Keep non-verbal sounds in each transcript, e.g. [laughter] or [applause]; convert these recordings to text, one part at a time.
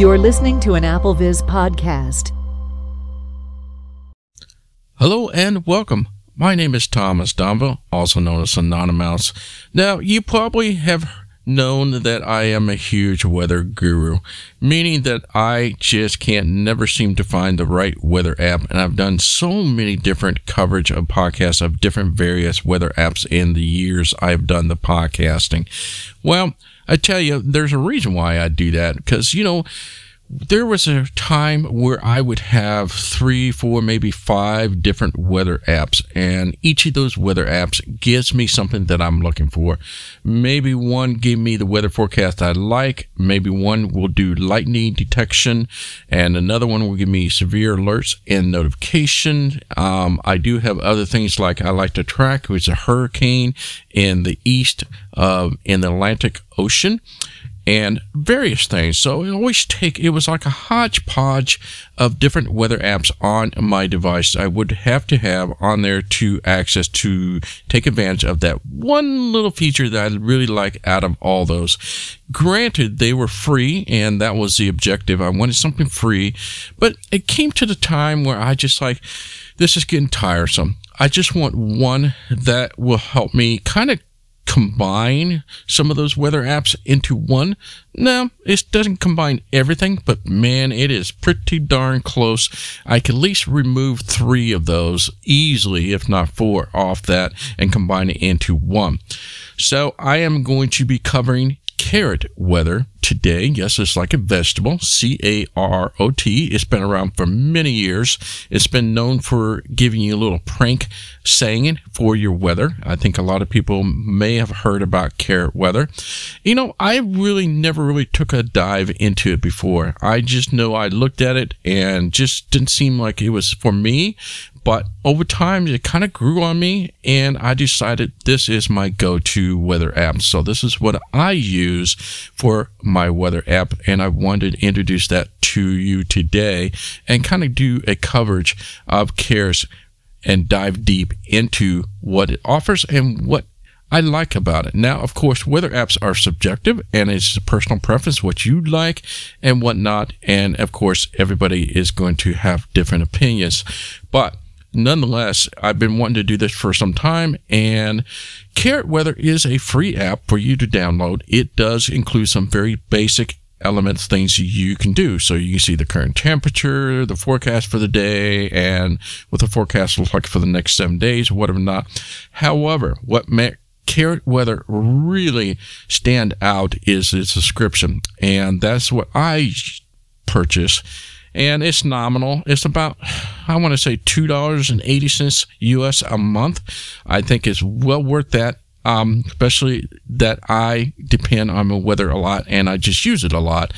You're listening to an AppleVis podcast. Hello and welcome. My name is Thomas Domville, also known as AnonyMouse. Now, you probably have known that I am a huge weather guru, meaning that I just can't never seem to find the right weather app. And I've done so many different coverage of podcasts of different various weather apps in the years I've done the podcasting. Well, I tell you, there's a reason why I do that because, you know, there was a time where I would have three, four, maybe five different weather apps, and each of those weather apps gives me something that I'm looking for. Maybe one give me the weather forecast I like, maybe one will do lightning detection, and another one will give me severe alerts and notification. Um, I do have other things like I like to track, which is a hurricane in the east of in the Atlantic Ocean and various things. So it always take it was like a hodgepodge of different weather apps on my device. I would have to have on there to access to take advantage of that one little feature that I really like out of all those. Granted, they were free, and that was the objective. I wanted something free, but it came to the time where I just like this is getting tiresome. I just want one that will help me kind of combine some of those weather apps into one. No, it doesn't combine everything, but man, it is pretty darn close. I can at least remove three of those easily, if not four, off that and combine it into one. So I am going to be covering carrot weather today. Yes, it's like a vegetable, C A R O T. It's been around for many years. It's been known for giving you a little prank saying it for your weather. I think a lot of people may have heard about carrot weather. You know, I really never really took a dive into it before. I just know I looked at it and just didn't seem like it was for me. But over time, it kind of grew on me, and I decided this is my go to weather app. So, this is what I use for my weather app, and I wanted to introduce that to you today and kind of do a coverage of CARES and dive deep into what it offers and what I like about it. Now, of course, weather apps are subjective and it's a personal preference, what you like and what not. And of course, everybody is going to have different opinions. But nonetheless, I've been wanting to do this for some time, and Carrot Weather is a free app for you to download. It does include some very basic elements, things you can do. So you can see the current temperature, the forecast for the day, and what the forecast looks like for the next seven days, whatever not. However, what makes Carrot Weather really stand out is its subscription, and that's what I purchase and it's nominal. It's about, I want to say, $2.80 US a month. I think it's well worth that, um, especially that I depend on the weather a lot and I just use it a lot.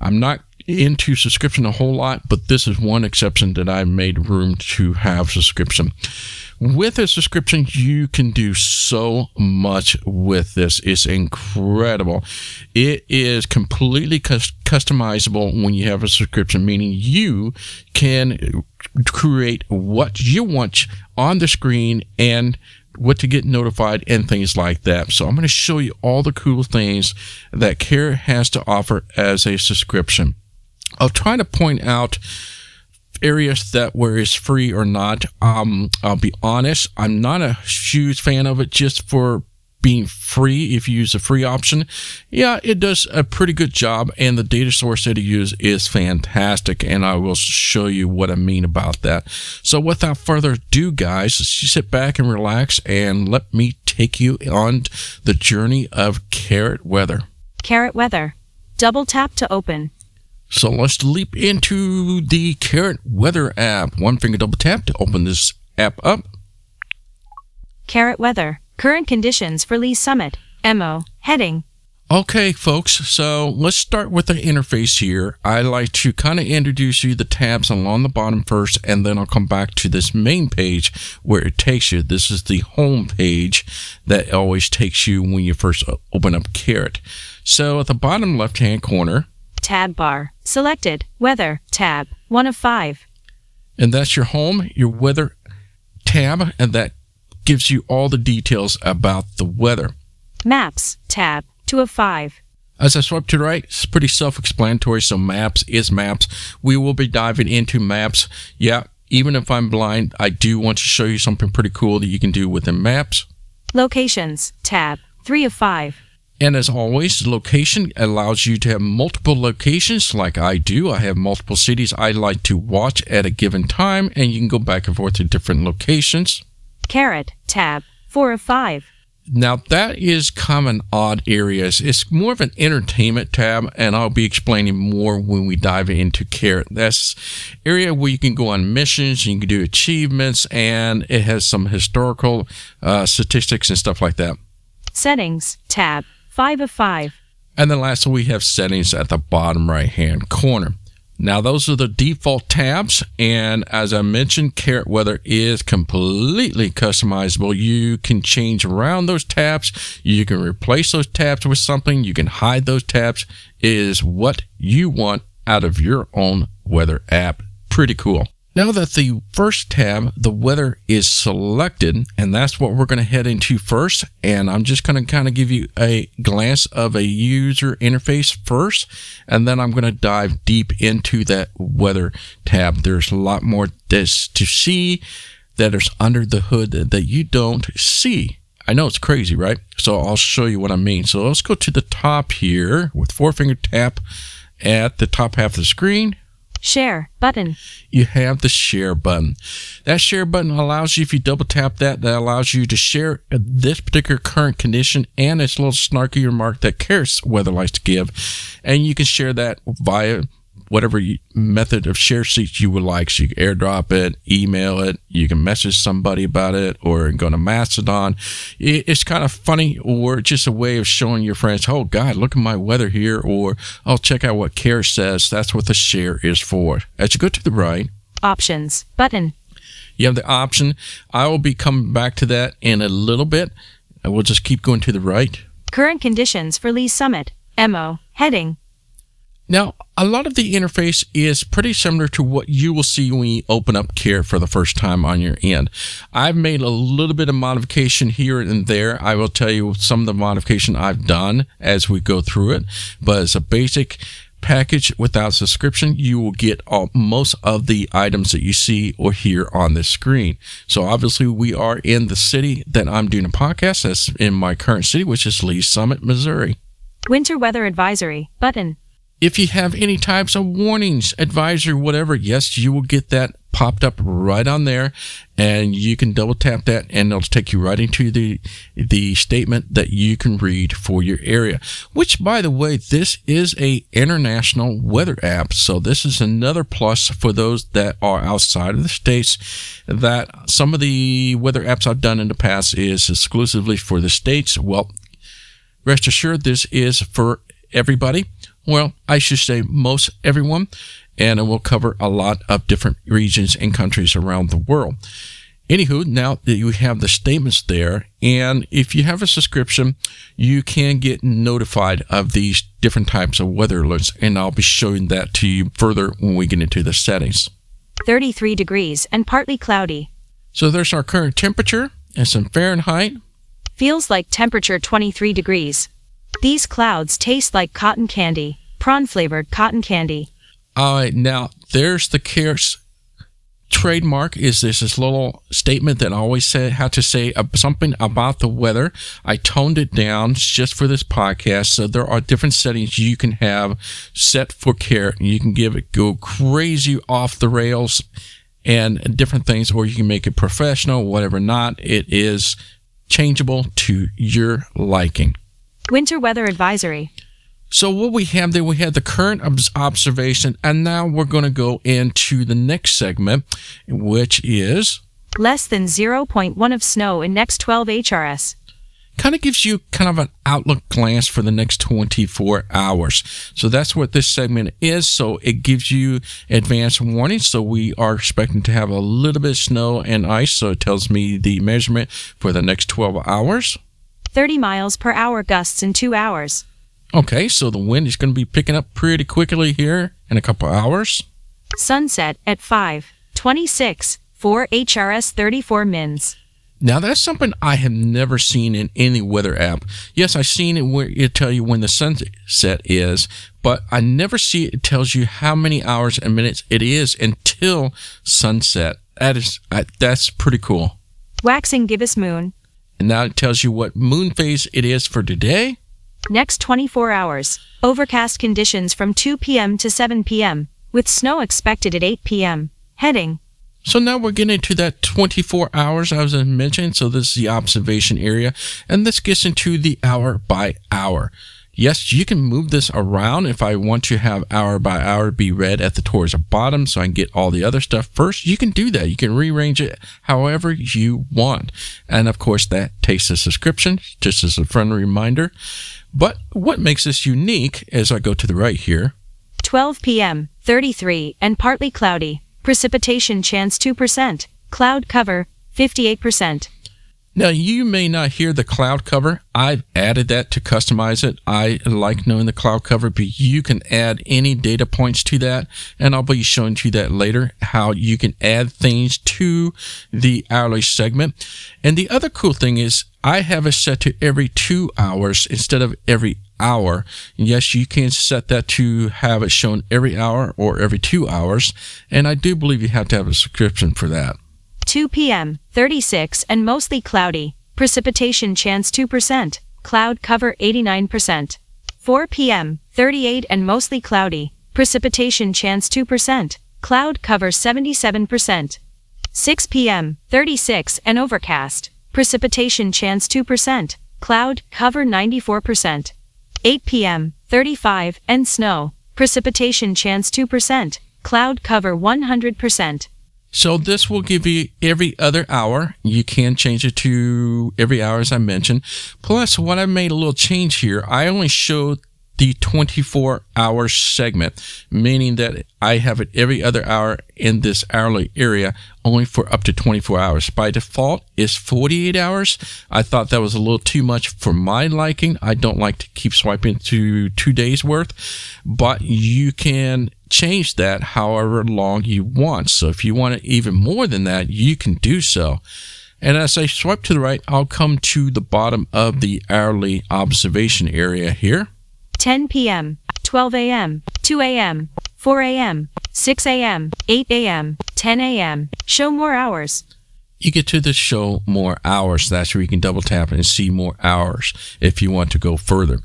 I'm not into subscription a whole lot, but this is one exception that I made room to have subscription. With a subscription, you can do so much with this. It's incredible. It is completely customizable when you have a subscription, meaning you can create what you want on the screen and what to get notified and things like that. So I'm going to show you all the cool things that Care has to offer as a subscription. I'll try to point out areas that where it's free or not. Um, I'll be honest, I'm not a huge fan of it just for being free if you use the free option. Yeah, it does a pretty good job, and the data source that you use is fantastic, and I will show you what I mean about that. So, without further ado, guys, sit back and relax, and let me take you on the journey of Carrot Weather. Carrot Weather. Double tap to open. So let's leap into the Carrot Weather app. One finger double tap to open this app up. Carrot Weather. Current conditions for Lee's Summit. MO. Heading. Okay, folks, so let's start with the interface here. I like to kind of introduce you the tabs along the bottom first, and then I'll come back to this main page where it takes you. This is the home page that always takes you when you first open up Carrot. So at the bottom left hand corner, tab bar. Selected. Weather. Tab. 1 of 5. And that's your home, your weather tab, and that gives you all the details about the weather. Maps. Tab. 2 of 5. As I swipe to the right, it's pretty self explanatory. So, maps is maps. We will be diving into maps. Yeah, even if I'm blind, I do want to show you something pretty cool that you can do within maps. Locations, tab, 3 of 5. And as always, location allows you to have multiple locations like I do. I have multiple cities I like to watch at a given time, and you can go back and forth to different locations. Carrot, tab, 4 of 5. Now, that is common odd areas. It's more of an entertainment tab, and I'll be explaining more when we dive into Carrot. That's area where you can go on missions, you can do achievements, and it has some historical uh, statistics and stuff like that. Settings, tab, 5 of 5. And then lastly, we have settings at the bottom right hand corner. Now, those are the default tabs. And as I mentioned, Carrot Weather is completely customizable. You can change around those tabs. You can replace those tabs with something. You can hide those tabs. It is what you want out of your own weather app. Pretty cool. Now that the first tab, the weather is selected, and that's what we're going to head into first. And I'm just going to kind of give you a glance of a user interface first, and then I'm going to dive deep into that weather tab. There's a lot more this to see that is under the hood that you don't see. I know it's crazy, right? So I'll show you what I mean. So let's go to the top here with four finger tap at the top half of the screen Share, button. you have the share button. That share button allows you, if you double tap that, that allows you to share this particular current condition and its little snarky remark that Carrot Weather likes to give. And you can share that via whatever you, method of share sheets you would like. So you can airdrop it, email it, you can message somebody about it, or go to Mastodon. It, it's kind of funny, or just a way of showing your friends, oh, God, look at my weather here, or I'll oh, check out what Carrot says. That's what the share is for. As you go to the right, Options, button. you have the option. I will be coming back to that in a little bit. I will just keep going to the right. Current conditions for Lee Summit. MO, heading. Now, a lot of the interface is pretty similar to what you will see when you open up Care for the first time on your end. I've made a little bit of modification here and there. I will tell you some of the modification I've done as we go through it, but as a basic package without subscription, you will get all, most of the items that you see or hear on this screen. So obviously we are in the city that I'm doing a podcast. That's in my current city, which is Lee Summit, Missouri. Winter weather advisory, button. If you have any types of warnings, advisory, whatever, yes, you will get that popped up right on there and you can double tap that and it'll take you right into the the statement that you can read for your area. Which by the way this is a international weather app so this is another plus for those that are outside of the states that some of the weather apps I've done in the past is exclusively for the states. Well rest assured this is for everybody well, I should say most everyone, and it will cover a lot of different regions and countries around the world. Anywho, now that you have the statements there, and if you have a subscription, you can get notified of these different types of weather alerts, and I'll be showing that to you further when we get into the settings. 33 degrees and partly cloudy. So there's our current temperature and some Fahrenheit. Feels like temperature 23 degrees. These clouds taste like cotton candy, prawn flavored cotton candy. All right, now there's the Cares trademark is this this little statement that I always say how to say something about the weather. I toned it down just for this podcast, so there are different settings you can have set for care. You can give it go crazy off the rails and different things, or you can make it professional, whatever. Not it is changeable to your liking. Winter weather advisory. So what we have there, we have the current obs- observation, and now we're going to go into the next segment, which is Less than 0.1 of snow in next 12 HRS. kind of gives you kind of an outlook glance for the next 24 hours. So that's what this segment is. So it gives you advance warning. So we are expecting to have a little bit of snow and ice. So it tells me the measurement for the next 12 hours. 30 miles per hour gusts in 2 hours. Okay, so the wind is going to be picking up pretty quickly here in a couple hours. Sunset at 5. 26. 4 HRS 34 mins. Now that's something I have never seen in any weather app. Yes, I've seen it where it tell you when the sunset is, but I never see it, it tells you how many hours and minutes it is until sunset. That is that's pretty cool. Waxing gibbous moon. And now it tells you what moon phase it is for today. Next 24 hours. Overcast conditions from 2 p.m. to 7 p.m. with snow expected at 8 p.m. Heading So now we're getting to that 24 hours I was mentioning. So this is the observation area, and this gets into the hour by hour. Yes, you can move this around if I want to have hour by hour be read at the towards the bottom so I can get all the other stuff first. You can do that. You can rearrange it however you want. And of course, that takes a subscription, just as a friendly reminder. But what makes this unique as I go to the right here 12 p.m. 33 and partly cloudy. Precipitation chance 2%. Cloud cover 58%. Now, you may not hear the cloud cover. I've added that to customize it. I like knowing the cloud cover, but you can add any data points to that. And I'll be showing you that later, how you can add things to the hourly segment. And the other cool thing is I have it set to every two hours instead of every hour. And yes, you can set that to have it shown every hour or every two hours. And I do believe you have to have a subscription for that. 2 p.m. 36 and mostly cloudy. Precipitation chance 2%. Cloud cover 89%. 4 p.m. 38 and mostly cloudy. Precipitation chance 2%. Cloud cover 77%. 6 p.m. 36 and overcast. Precipitation chance 2%. Cloud cover 94%. 8 p.m. 35 and snow. Precipitation chance 2%. Cloud cover 100%. So this will give you every other hour. You can change it to every hour as I mentioned. Plus, what I made a little change here, I only showed the 24 hour segment, meaning that I have it every other hour in this hourly area, only for up to 24 hours. By default, is 48 hours. I thought that was a little too much for my liking. I don't like to keep swiping to two days worth, but you can change that however long you want. So if you want it even more than that, you can do so. And as I swipe to the right, I'll come to the bottom of the hourly observation area here. 10 p.m., 12 a.m., 2 a.m., 4 a.m., 6 a.m., 8 a.m., 10 a.m. Show more hours. You get to the show more hours. That's where you can double tap and see more hours if you want to go further.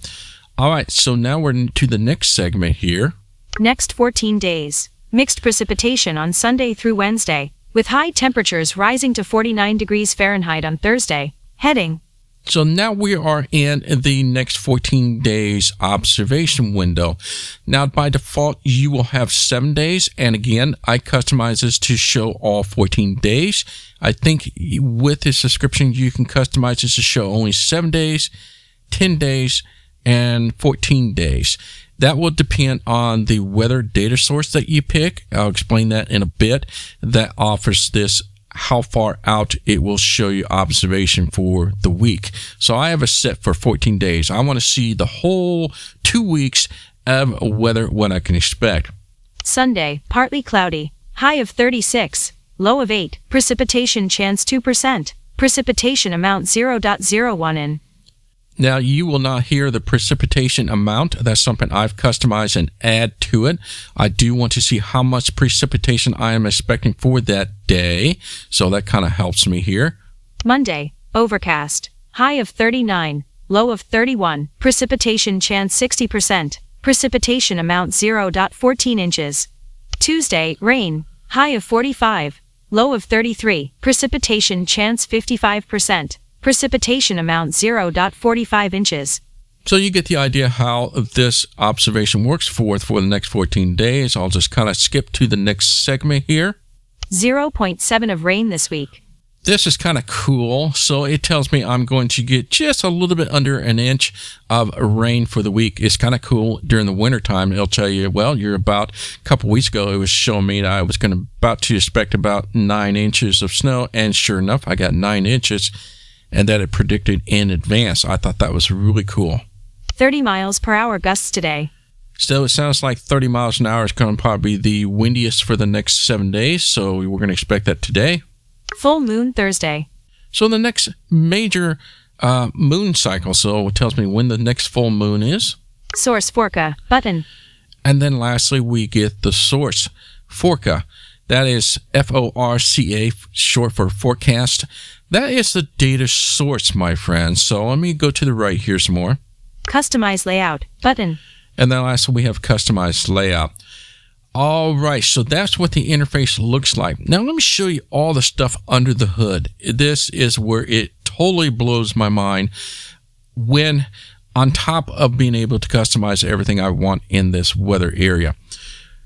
All right, so now we're to the next segment here. Next 14 days. Mixed precipitation on Sunday through Wednesday, with high temperatures rising to 49 degrees Fahrenheit on Thursday. Heading So now we are in the next 14 days observation window. Now, by default, you will have seven days. And again, I customize this to show all 14 days. I think with this subscription, you can customize this to show only seven days, 10 days, and 14 days. That will depend on the weather data source that you pick. I'll explain that in a bit. That offers this how far out it will show you observation for the week. So I have a set for 14 days. I want to see the whole two weeks of weather, what I can expect. Sunday, partly cloudy. High of 36, low of 8. Precipitation chance 2%. Precipitation amount 0.01 in. Now, you will not hear the precipitation amount. That's something I've customized and add to it. I do want to see how much precipitation I am expecting for that day. So that kind of helps me here. Monday, overcast. High of 39, low of 31. Precipitation chance 60%. Precipitation amount 0.14 inches. Tuesday, rain. High of 45, low of 33. Precipitation chance 55%. Precipitation amount 0.45 inches. So you get the idea how this observation works for for the next 14 days. I'll just kind of skip to the next segment here. 0.7 of rain this week. This is kind of cool. So it tells me I'm going to get just a little bit under an inch of rain for the week. It's kind of cool during the wintertime. It'll tell you, well, you're about a couple weeks ago, it was showing me that I was going to about to expect about nine inches of snow. And sure enough, I got nine inches and that it predicted in advance. I thought that was really cool. 30 miles per hour gusts today. So it sounds like 30 miles an hour is going to probably be the windiest for the next seven days, so we're going to expect that today. Full moon Thursday. So the next major uh, moon cycle, so it tells me when the next full moon is. Source Foreca button. And then lastly, we get the source, Foreca. That is F O R C A, short for forecast. That is the data source, my friends. So let me go to the right here some more. Customize layout button. And then lastly, we have customized layout. All right, so that's what the interface looks like. Now let me show you all the stuff under the hood. This is where it totally blows my mind when on top of being able to customize everything I want in this weather area.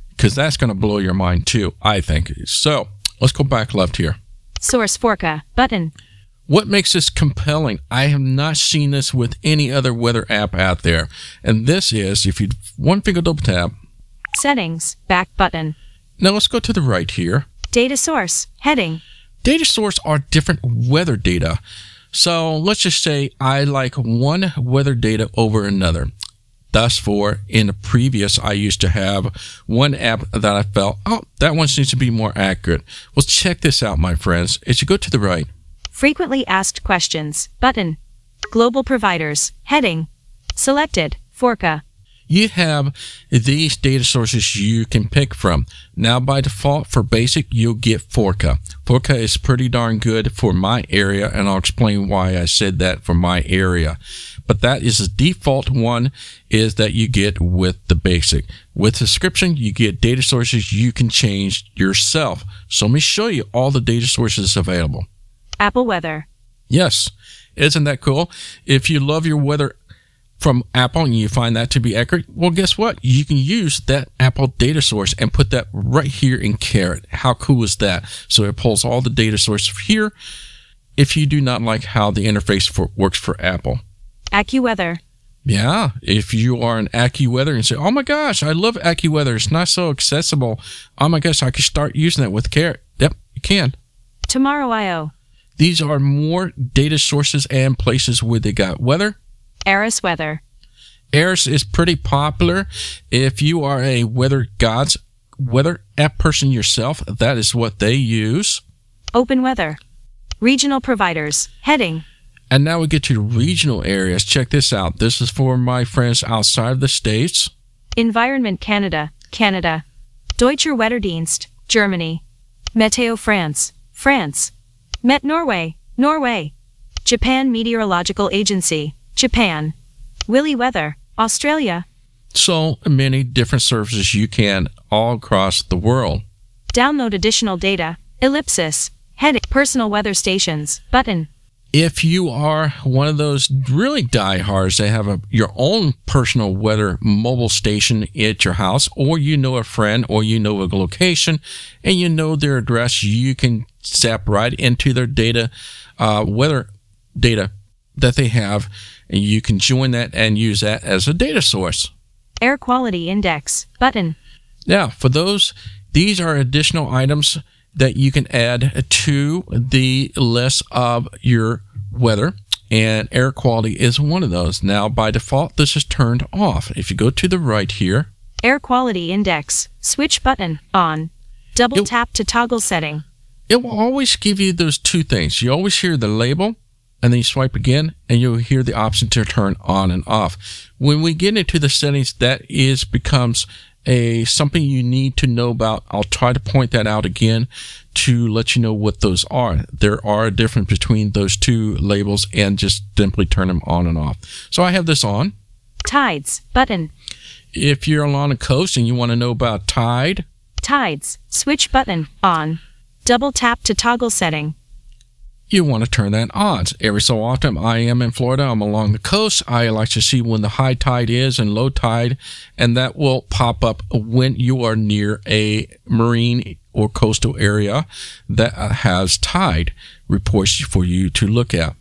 Because that's going to blow your mind too, I think. So let's go back left here. Source Foreca button. What makes this compelling? I have not seen this with any other weather app out there. And this is, if you one finger double tap. Settings, back button. Now let's go to the right here. Data source, heading. Data source are different weather data. So let's just say I like one weather data over another. Thus, for in the previous, I used to have one app that I felt, oh, that one seems to be more accurate. Well, check this out, my friends. As you go to the right, Frequently asked questions button. Global providers, heading. Selected, Foreca. you have these data sources you can pick from. Now, by default, for basic, you'll get Foreca. Foreca is pretty darn good for my area, and I'll explain why I said that for my area. But that is the default one is that you get with the basic. With subscription, you get data sources you can change yourself. So let me show you all the data sources available. Apple Weather. Yes. Isn't that cool? If you love your weather from Apple and you find that to be accurate, well, guess what? You can use that Apple data source and put that right here in Carrot. How cool is that? So it pulls all the data source here if you do not like how the interface for, works for Apple. AccuWeather. Yeah, if you are an AccuWeather and say, "Oh my gosh, I love AccuWeather. It's not so accessible. Oh my gosh, I could start using that with Carrot." Yep, you can. Tomorrow IO. These are more data sources and places where they got weather. Aeris Weather. Aeris is pretty popular. If you are a weather gods weather app person yourself, that is what they use. Open Weather. Regional providers, heading. And now we get to regional areas. Check this out. This is for my friends outside of the states. Environment Canada, Canada. Deutscher Wetterdienst, Germany. Meteo France, France. Met Norway, Norway. Japan Meteorological Agency, Japan. Willy Weather, Australia. So many different services you can all across the world. Download additional data, ellipsis, heading, personal weather stations, button. If you are one of those really diehards that have a, your own personal weather mobile station at your house, or you know a friend, or you know a location, and you know their address, you can zap right into their data, uh, weather data that they have, and you can join that and use that as a data source. Air Quality Index, button. Now, for those, these are additional items that you can add to the list of your weather, and air quality is one of those. Now, by default, this is turned off. If you go to the right here, Air Quality Index, switch button, on. Double It- tap to toggle setting. it will always give you those two things. You always hear the label, and then you swipe again, and you'll hear the option to turn on and off. When we get into the settings, that is becomes a something you need to know about. I'll try to point that out again to let you know what those are. There are a difference between those two labels and just simply turn them on and off. So I have this on. Tides, button. If you're along the coast and you want to know about tide, Tides, switch button, on. Double tap to toggle setting. You want to turn that on. Every so often, I am in Florida, I'm along the coast. I like to see when the high tide is and low tide, and that will pop up when you are near a marine or coastal area that uh, has tide reports for you to look at.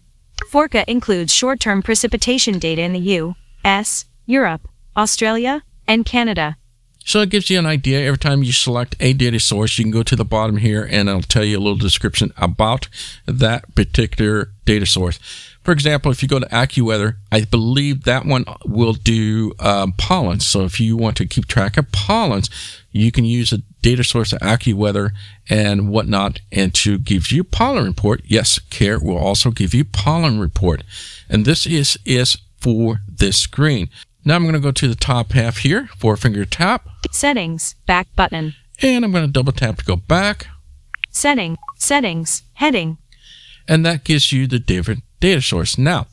Foreca includes short term precipitation data in the U.S., Europe, Australia, and Canada. So it gives you an idea. Every time you select a data source, you can go to the bottom here and it'll tell you a little description about that particular data source. For example, if you go to AccuWeather, I believe that one will do um, pollens. So if you want to keep track of pollens, you can use a data source of AccuWeather and whatnot, and to give you pollen report. Yes, CARE will also give you pollen report. And this is, is for this screen. Now I'm going to go to the top half here, four finger tap. Settings, back button. And I'm going to double tap to go back. Setting, settings, heading. And that gives you the different data source. Now,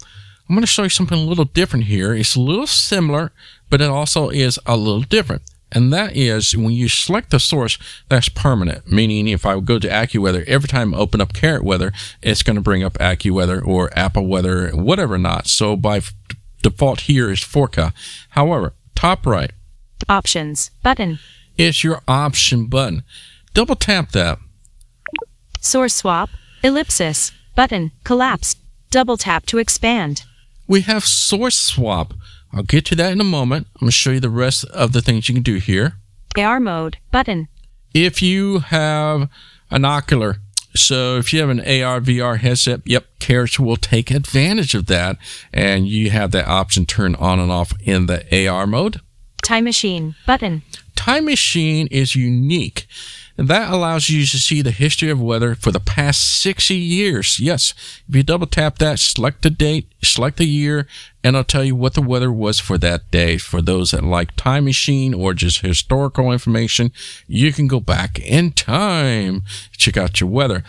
I'm going to show you something a little different here. It's a little similar, but it also is a little different. And that is when you select the source, that's permanent. Meaning, if I go to AccuWeather, every time I open up Carrot Weather, it's going to bring up AccuWeather or Apple Weather, whatever not. So by default here is Foreca. However, top right. Options button. Is your option button. Double tap that. Source swap, ellipsis, button, collapse. Double tap to expand. We have source swap. I'll get to that in a moment. I'm going to show you the rest of the things you can do here. AR mode, button. If you have an ocular, so if you have an AR VR headset, yep, Carriage will take advantage of that. And you have that option turned on and off in the AR mode. Time machine, button. Time machine is unique. And that allows you to see the history of weather for the past 60 years. Yes, if you double tap that, select the date, select the year, and it'll tell you what the weather was for that day. For those that like time machine or just historical information, you can go back in time, check out your weather.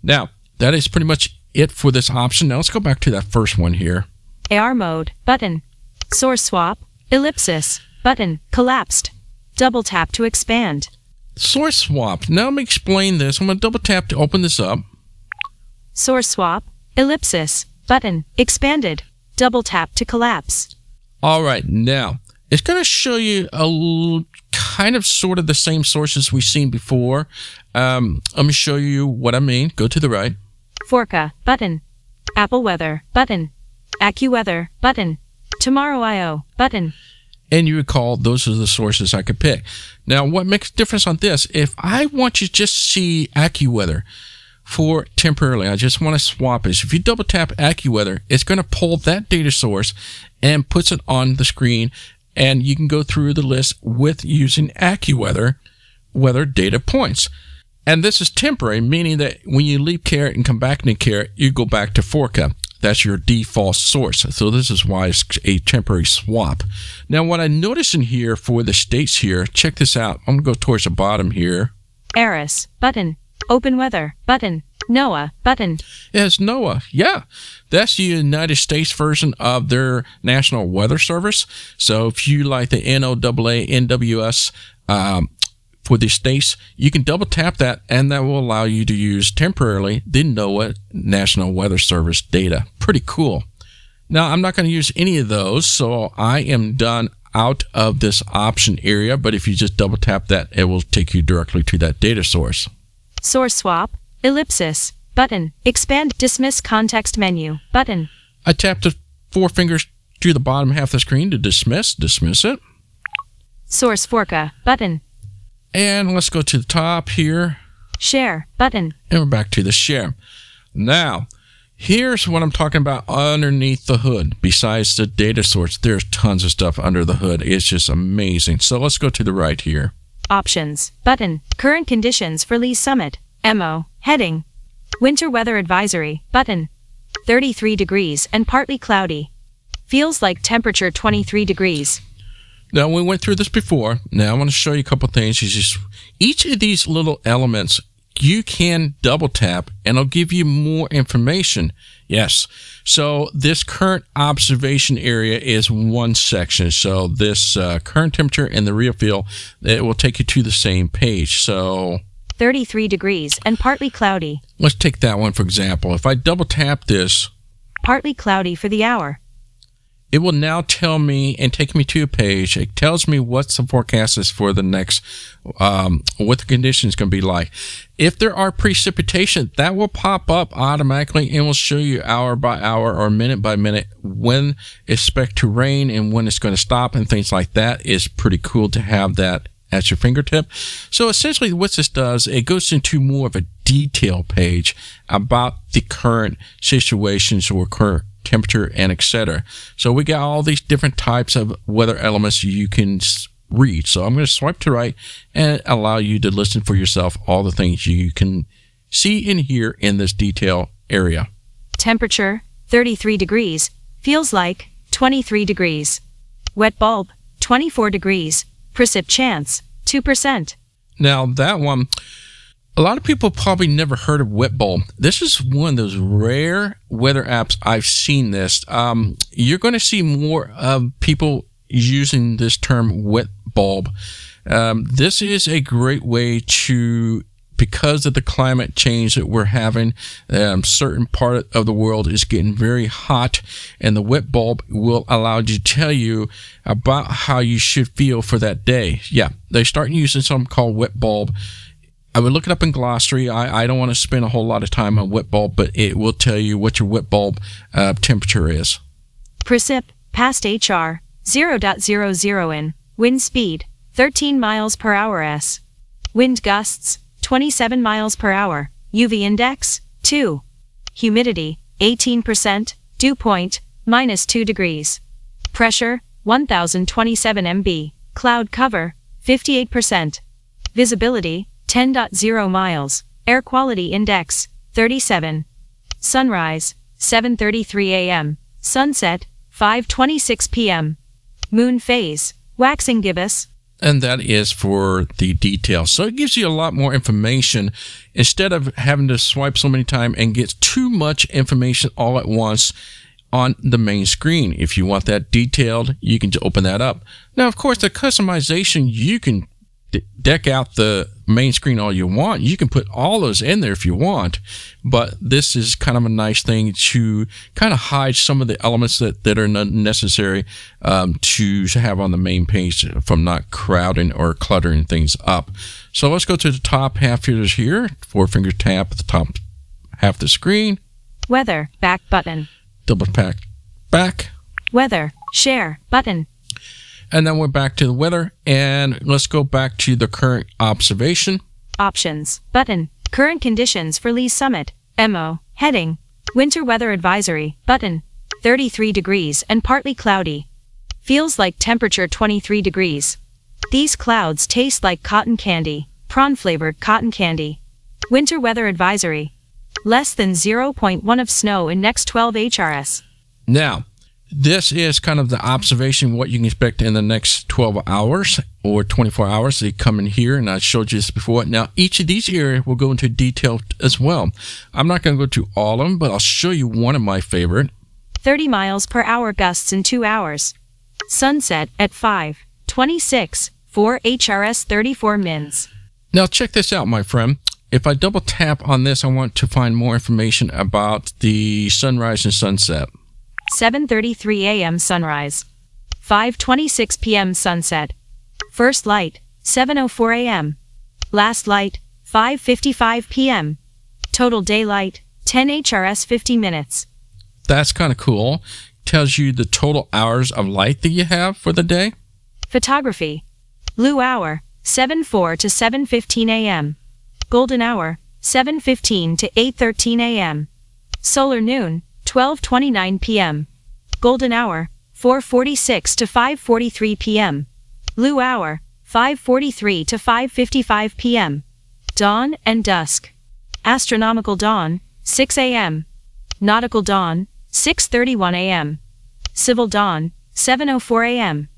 Now, that is pretty much it for this option. Now let's go back to that first one here. AR mode, button. Source swap, ellipsis, button, collapsed. Double tap to expand. Source swap. Now let me explain this. I'm going to double tap to open this up. Source swap, ellipsis, button, expanded. Double tap to collapse. All right, now it's going to show you a l- kind of sort of the same sources we've seen before. Um, let me show you what I mean. Go to the right. Foreca, button. Apple weather, button. AccuWeather, button. Tomorrow IO, button. And you recall those are the sources I could pick. Now, what makes a difference on this? If I want you to just see AccuWeather for temporarily, I just want to swap it. If you double tap AccuWeather, it's going to pull that data source and puts it on the screen, and you can go through the list with using AccuWeather weather data points. And this is temporary, meaning that when you leave Carrot and come back into Carrot, you go back to Foreca. That's your default source. So this is why it's a temporary swap. Now, what I notice in here for the states here, check this out. I'm going to go towards the bottom here. Aeris, button. Open weather, button. NOAA, button. Has NOAA. Yeah, that's the United States version of their National Weather Service. So if you like the NOAA, NWS, um, for the states, you can double tap that and that will allow you to use temporarily the NOAA National Weather Service data. Pretty cool. Now, I'm not going to use any of those, so I am done out of this option area, but if you just double tap that, it will take you directly to that data source. Source swap, ellipsis, button. Expand, dismiss context menu, button. I tap the four fingers to the bottom half of the screen to dismiss, dismiss it. Source Foreca, button. And let's go to the top here, Share, button. and we're back to the share. Now, here's what I'm talking about underneath the hood. Besides the data source, there's tons of stuff under the hood. It's just amazing. So let's go to the right here. Options, button. Current conditions for Lee's Summit. MO, heading. Winter weather advisory, button. 33 degrees and partly cloudy. Feels like temperature 23 degrees. Now we went through this before. Now I want to show you a couple things. It's just each of these little elements you can double tap and it'll give you more information. Yes. So this current observation area is one section. So this uh, current temperature and the real feel, it will take you to the same page. So 33 degrees and partly cloudy. let's take that one for example. If I double tap this, Partly cloudy for the hour. It will now tell me and take me to a page. It tells me what the forecast is for the next, um, what the conditions going to be like. If there are precipitation, that will pop up automatically and will show you hour by hour or minute by minute when expect to rain and when it's going to stop and things like that. Is pretty cool to have that at your fingertip. So essentially what this does, it goes into more of a detail page about the current situations or current temperature and etc. So we got all these different types of weather elements you can read. So I'm going to swipe to right and allow you to listen for yourself all the things you can see and hear in this detail area. Temperature 33 degrees. Feels like 23 degrees. Wet bulb 24 degrees. Precip chance 2%. Now, that one, a lot of people probably never heard of Wet Bulb. This is one of those rare weather apps I've seen this. Um, you're going to see more of people using this term wet bulb. Um, this is a great way to because of the climate change that we're having, um, certain part of the world is getting very hot, and the wet bulb will allow you to tell you about how you should feel for that day. Yeah, they start using something called wet bulb. I would look it up in glossary. I, I don't want to spend a whole lot of time on wet bulb, but it will tell you what your wet bulb uh, temperature is. Precip past HR 0.00 in. Wind speed 13 miles per hour s. Wind gusts 27 miles per hour. UV index 2. Humidity 18%. Dew point minus 2 degrees. Pressure 1027 MB. Cloud cover 58%. Visibility 10.0 miles. Air quality index 37. Sunrise 7:33 a.m. Sunset 5:26 p.m. Moon phase waxing gibbous and that is for the details. So it gives you a lot more information instead of having to swipe so many times and get too much information all at once on the main screen. If you want that detailed, you can open that up. Now, of course, the customization, you can deck out the main screen all you want. You can put all those in there if you want, but this is kind of a nice thing to kind of hide some of the elements that, that are necessary um, to have on the main page from not crowding or cluttering things up. So let's go to the top half here. here Four finger tap at the top half of the screen. Weather, back button. Double tap back. Weather, share, button. And then we're back to the weather. And let's go back to the current observation. Options. Button. Current conditions for Lee's Summit. MO. Heading. Winter weather advisory. Button. 33 degrees and partly cloudy. Feels like temperature 23 degrees. These clouds taste like cotton candy. Prawn flavored cotton candy. Winter weather advisory. Less than 0.1 of snow in next 12 HRS. Now, this is kind of the observation what you can expect in the next 12 hours or 24 hours. They come in here, and I showed you this before. Now, each of these areas will go into detail as well. I'm not going to go to all of them, but I'll show you one of my favorite. 30 miles per hour gusts in two hours. Sunset at 5, 26, 4 HRS 34 mins. Now, check this out, my friend. If I double tap on this, I want to find more information about the sunrise and sunset. 7:33 a.m. sunrise. 5:26 p.m. sunset. First light 7:04 a.m. Last light 5:55 p.m. Total daylight 10 HRS 50 minutes. That's kind of cool. Tells you the total hours of light that you have for the day. Photography. Blue hour 7:04 to 7:15 a.m. Golden hour 7:15 to 8:13 a.m. Solar noon 12:29 p.m. Golden hour 4:46 to 5:43 p.m. Blue hour 5:43 to 5:55 p.m. Dawn and dusk. Astronomical dawn 6 a.m. Nautical dawn 6:31 a.m. Civil dawn 7:04 a.m.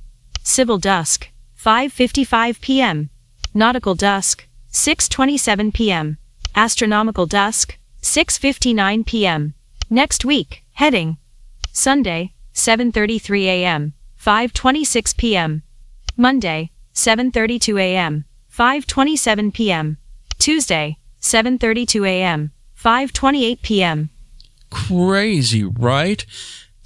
Civil dusk 5:55 p.m. Nautical dusk 6:27 p.m. Astronomical dusk 6:59 p.m. Next week, heading Sunday, 7:33 a.m., 5:26 p.m. Monday, 7:32 a.m., 5:27 p.m. Tuesday, 7:32 a.m., 5:28 p.m. Crazy, right?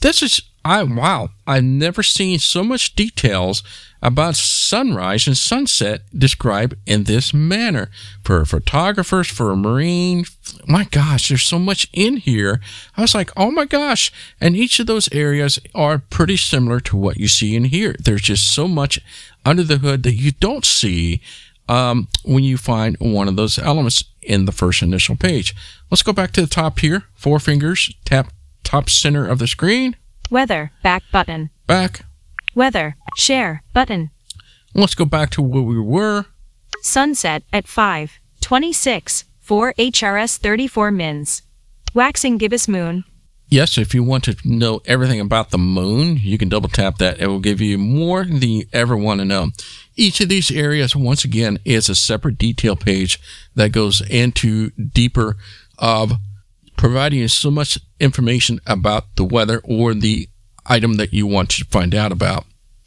This is I wow, I've never seen so much details about sunrise and sunset described in this manner. For photographers, for a marine, my gosh, there's so much in here. I was like, oh my gosh. And each of those areas are pretty similar to what you see in here. There's just so much under the hood that you don't see um, when you find one of those elements in the first initial page. Let's go back to the top here. Four fingers, tap top center of the screen. Weather, back button. Back. Weather, share, button. Let's go back to where we were. Sunset at 5. 26. 4 HRS 34 mins. Waxing gibbous moon. Yes, if you want to know everything about the moon, you can double tap that. It will give you more than you ever want to know. Each of these areas, once again, is a separate detail page that goes into deeper of providing you so much information about the weather or the item that you want to find out about.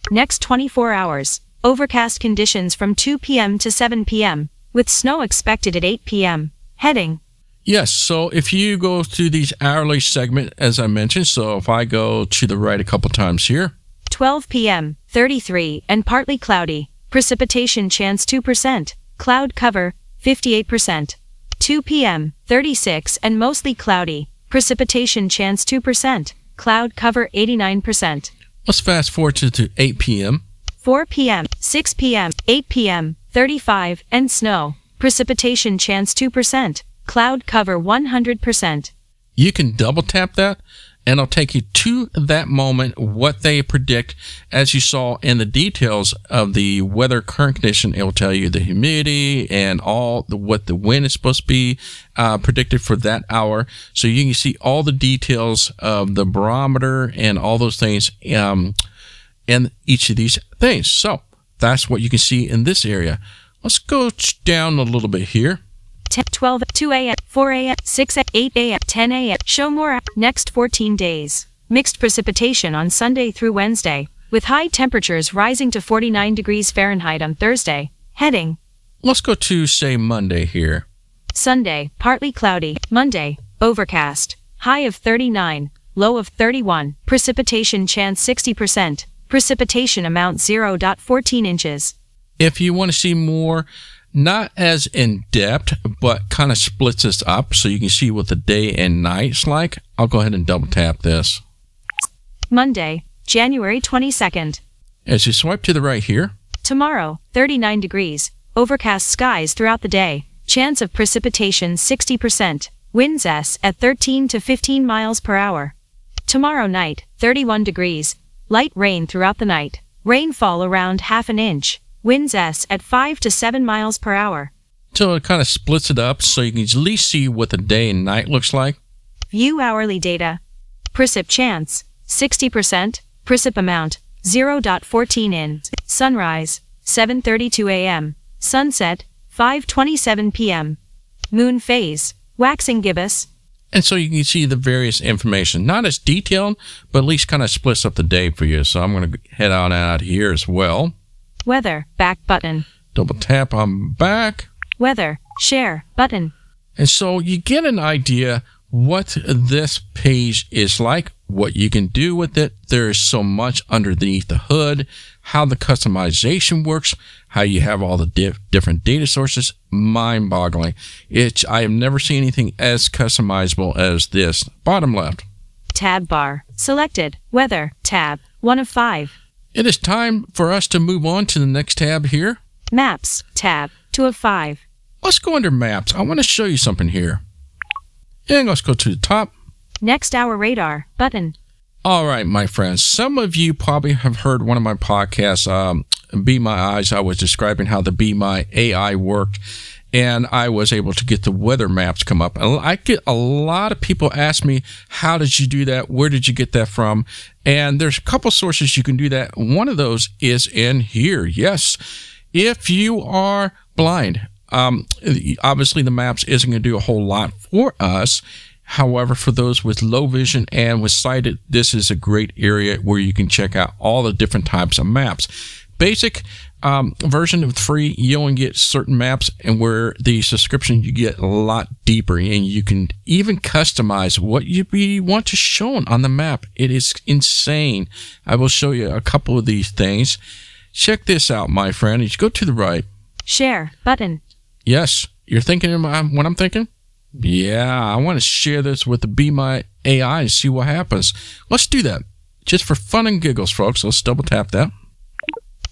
Next 24 hours. Overcast conditions from 2 p.m. to 7 p.m., with snow expected at 8 p.m. Heading. Yes, so if you go to these hourly segment, as I mentioned, so if I go to the right a couple times here, 12 p.m., 33, and partly cloudy. Precipitation chance 2%. Cloud cover, 58%. 2 p.m., 36, and mostly cloudy. Precipitation chance 2%. Cloud cover 89%. let's fast forward to, to 8 p.m. 4 p.m., 6 p.m., 8 p.m., 35, and snow. Precipitation chance 2%. Cloud cover 100%. You can double tap that and I'll take you to that moment, what they predict. As you saw in the details of the weather current condition, it will tell you the humidity and all the, what the wind is supposed to be uh, predicted for that hour. So you can see all the details of the barometer and all those things um, in each of these things. So that's what you can see in this area. Let's go down a little bit here. 10, 12, 2 a.m., 4 a.m., 6 a.m., 8 a.m., 10 a.m. Show more next 14 days. Mixed precipitation on Sunday through Wednesday, with high temperatures rising to 49 degrees Fahrenheit on Thursday. Heading Let's go to, say, Monday here. Sunday, partly cloudy. Monday, overcast. High of 39, low of 31. Precipitation chance 60%. Precipitation amount 0.14 inches. If you want to see more, not as in depth, but kind of splits this up so you can see what the day and night's like, I'll go ahead and double tap this. Monday, January 22nd. As you swipe to the right here, Tomorrow, 39 degrees. Overcast skies throughout the day. Chance of precipitation 60%. Winds S at 13 to 15 miles per hour. Tomorrow night, 31 degrees. Light rain throughout the night. Rainfall around half an inch. Winds S at 5 to 7 miles per hour. so it kind of splits it up so you can at least see what the day and night looks like. View hourly data. Precip chance 60%. Precip amount 0.14 in. Sunrise 7:32 a.m. Sunset 5:27 p.m. Moon phase waxing gibbous. And so you can see the various information, not as detailed, but at least kind of splits up the day for you. So I'm going to head on out here as well. Weather back button. Double tap on back. Weather share button. And so you get an idea what this page is like, what you can do with it. There is so much underneath the hood, how the customization works, how you have all the diff- different data sources. Mind boggling. It's, I have never seen anything as customizable as this. Bottom left. Tab bar selected. Weather tab 1 of 5. It is time for us to move on to the next tab here. Maps tab 2 of 5. Let's go under maps. I want to show you something here. And let's go to the top. Next hour radar button. All right, my friends. Some of you probably have heard one of my podcasts, um, Be My Eyes. I was describing how the Be My AI worked, and I was able to get the weather maps come up. I get a lot of people ask me, "How did you do that? Where did you get that from?" And there's a couple sources you can do that. One of those is in here. Yes, if you are blind, um, obviously the maps isn't going to do a whole lot for us. However, for those with low vision and with sighted, this is a great area where you can check out all the different types of maps. Basic um, version of free, you only get certain maps, and where the subscription, you get a lot deeper, and you can even customize what you be, want to show on the map. It is insane. I will show you a couple of these things. Check this out, my friend. You go to the right. Share button. Yes, you're thinking what I'm thinking? Yeah, I want to share this with the Be My AI and see what happens. Let's do that. Just for fun and giggles, folks. Let's double tap that.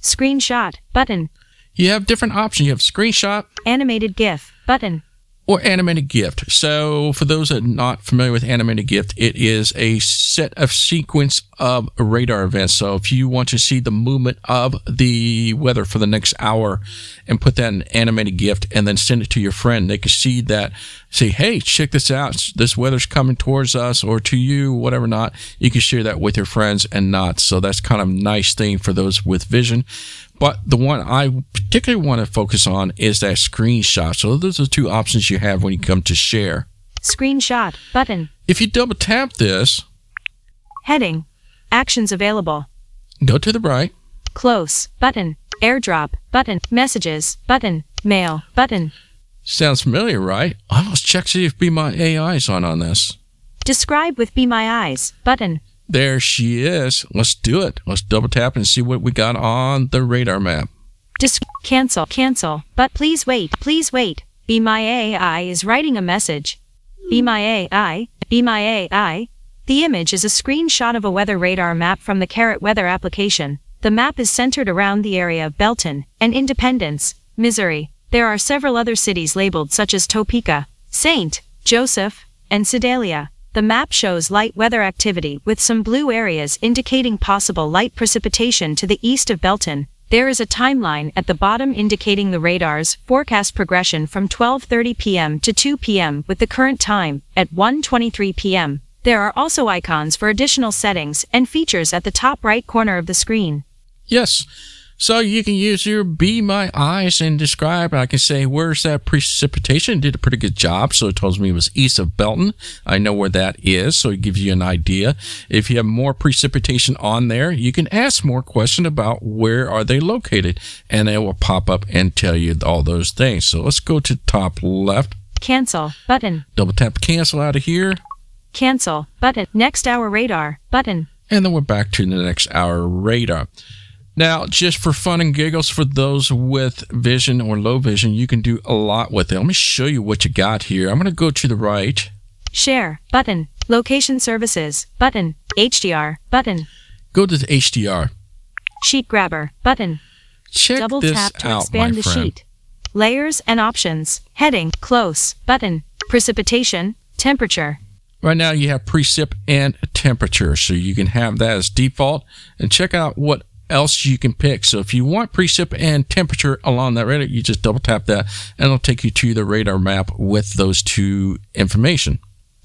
Screenshot button. You have different options. You have screenshot Animated GIF button. Or animated gift. So, for those that are not familiar with animated gift, it is a set of sequence of radar events. So, if you want to see the movement of the weather for the next hour and put that in animated gift and then send it to your friend, they can see that, say, hey, check this out. This weather's coming towards us or to you, whatever not. You can share that with your friends and not. So, that's kind of nice thing for those with vision. But the one I particularly want to focus on is that screenshot. So those are the two options you have when you come to share. Screenshot button. If you double tap this, Heading. Actions available. go to the right, Close button. AirDrop button. Messages button. Mail button. sounds familiar, right? I let's check see if Be My AI is on on this. Describe with Be My Eyes button. There she is. Let's do it. Let's double tap and see what we got on the radar map. Dis- cancel, cancel. But please wait, please wait. Be My AI is writing a message. Be My AI, Be My AI. The image is a screenshot of a weather radar map from the Carrot Weather application. The map is centered around the area of Belton and Independence, Missouri. There are several other cities labeled such as Topeka, St. Joseph, and Sedalia. The map shows light weather activity with some blue areas indicating possible light precipitation to the east of Belton. There is a timeline at the bottom indicating the radar's forecast progression from 12:30 p.m. to 2 p.m. with the current time at 1:23 p.m. There are also icons for additional settings and features at the top right corner of the screen. Yes. So you can use your Be My Eyes and describe. I can say, where's that precipitation? Did a pretty good job. So it tells me it was east of Belton. I know where that is. So it gives you an idea. If you have more precipitation on there, you can ask more questions about where are they located and it will pop up and tell you all those things. So let's go to top left. Cancel button. Double tap cancel out of here. Cancel button. Next hour radar button. And then we're back to the next hour radar. Now, just for fun and giggles, for those with vision or low vision, you can do a lot with it. Let me show you what you got here. I'm going to go to the right. Share button. Location services button. HDR button. Go to the HDR. Sheet grabber button. Check Double this tap to out, expand the friend. sheet. Layers and options. Heading. Close button. Precipitation. Temperature. Right now, you have precip and temperature, so you can have that as default. And check out what else you can pick. So if you want precip and temperature along that radar, you just double tap that, and it'll take you to the radar map with those two information.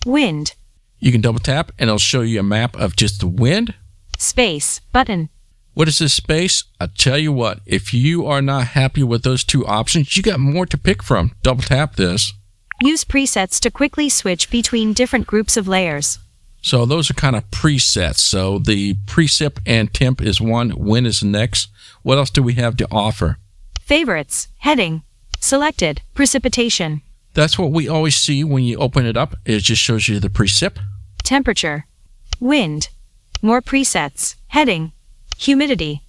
Wind. You can double tap, and it'll show you a map of just the wind. Space button. What is this space? I tell you what, if you are not happy with those two options, you got more to pick from. Double tap this. Use presets to quickly switch between different groups of layers. So those are kind of presets. So the precip and temp is one, wind is next. What else do we have to offer? Favorites. Heading. Selected. Precipitation. That's what we always see when you open it up. It just shows you the precip. Temperature. Wind. More presets. Heading. Humidity.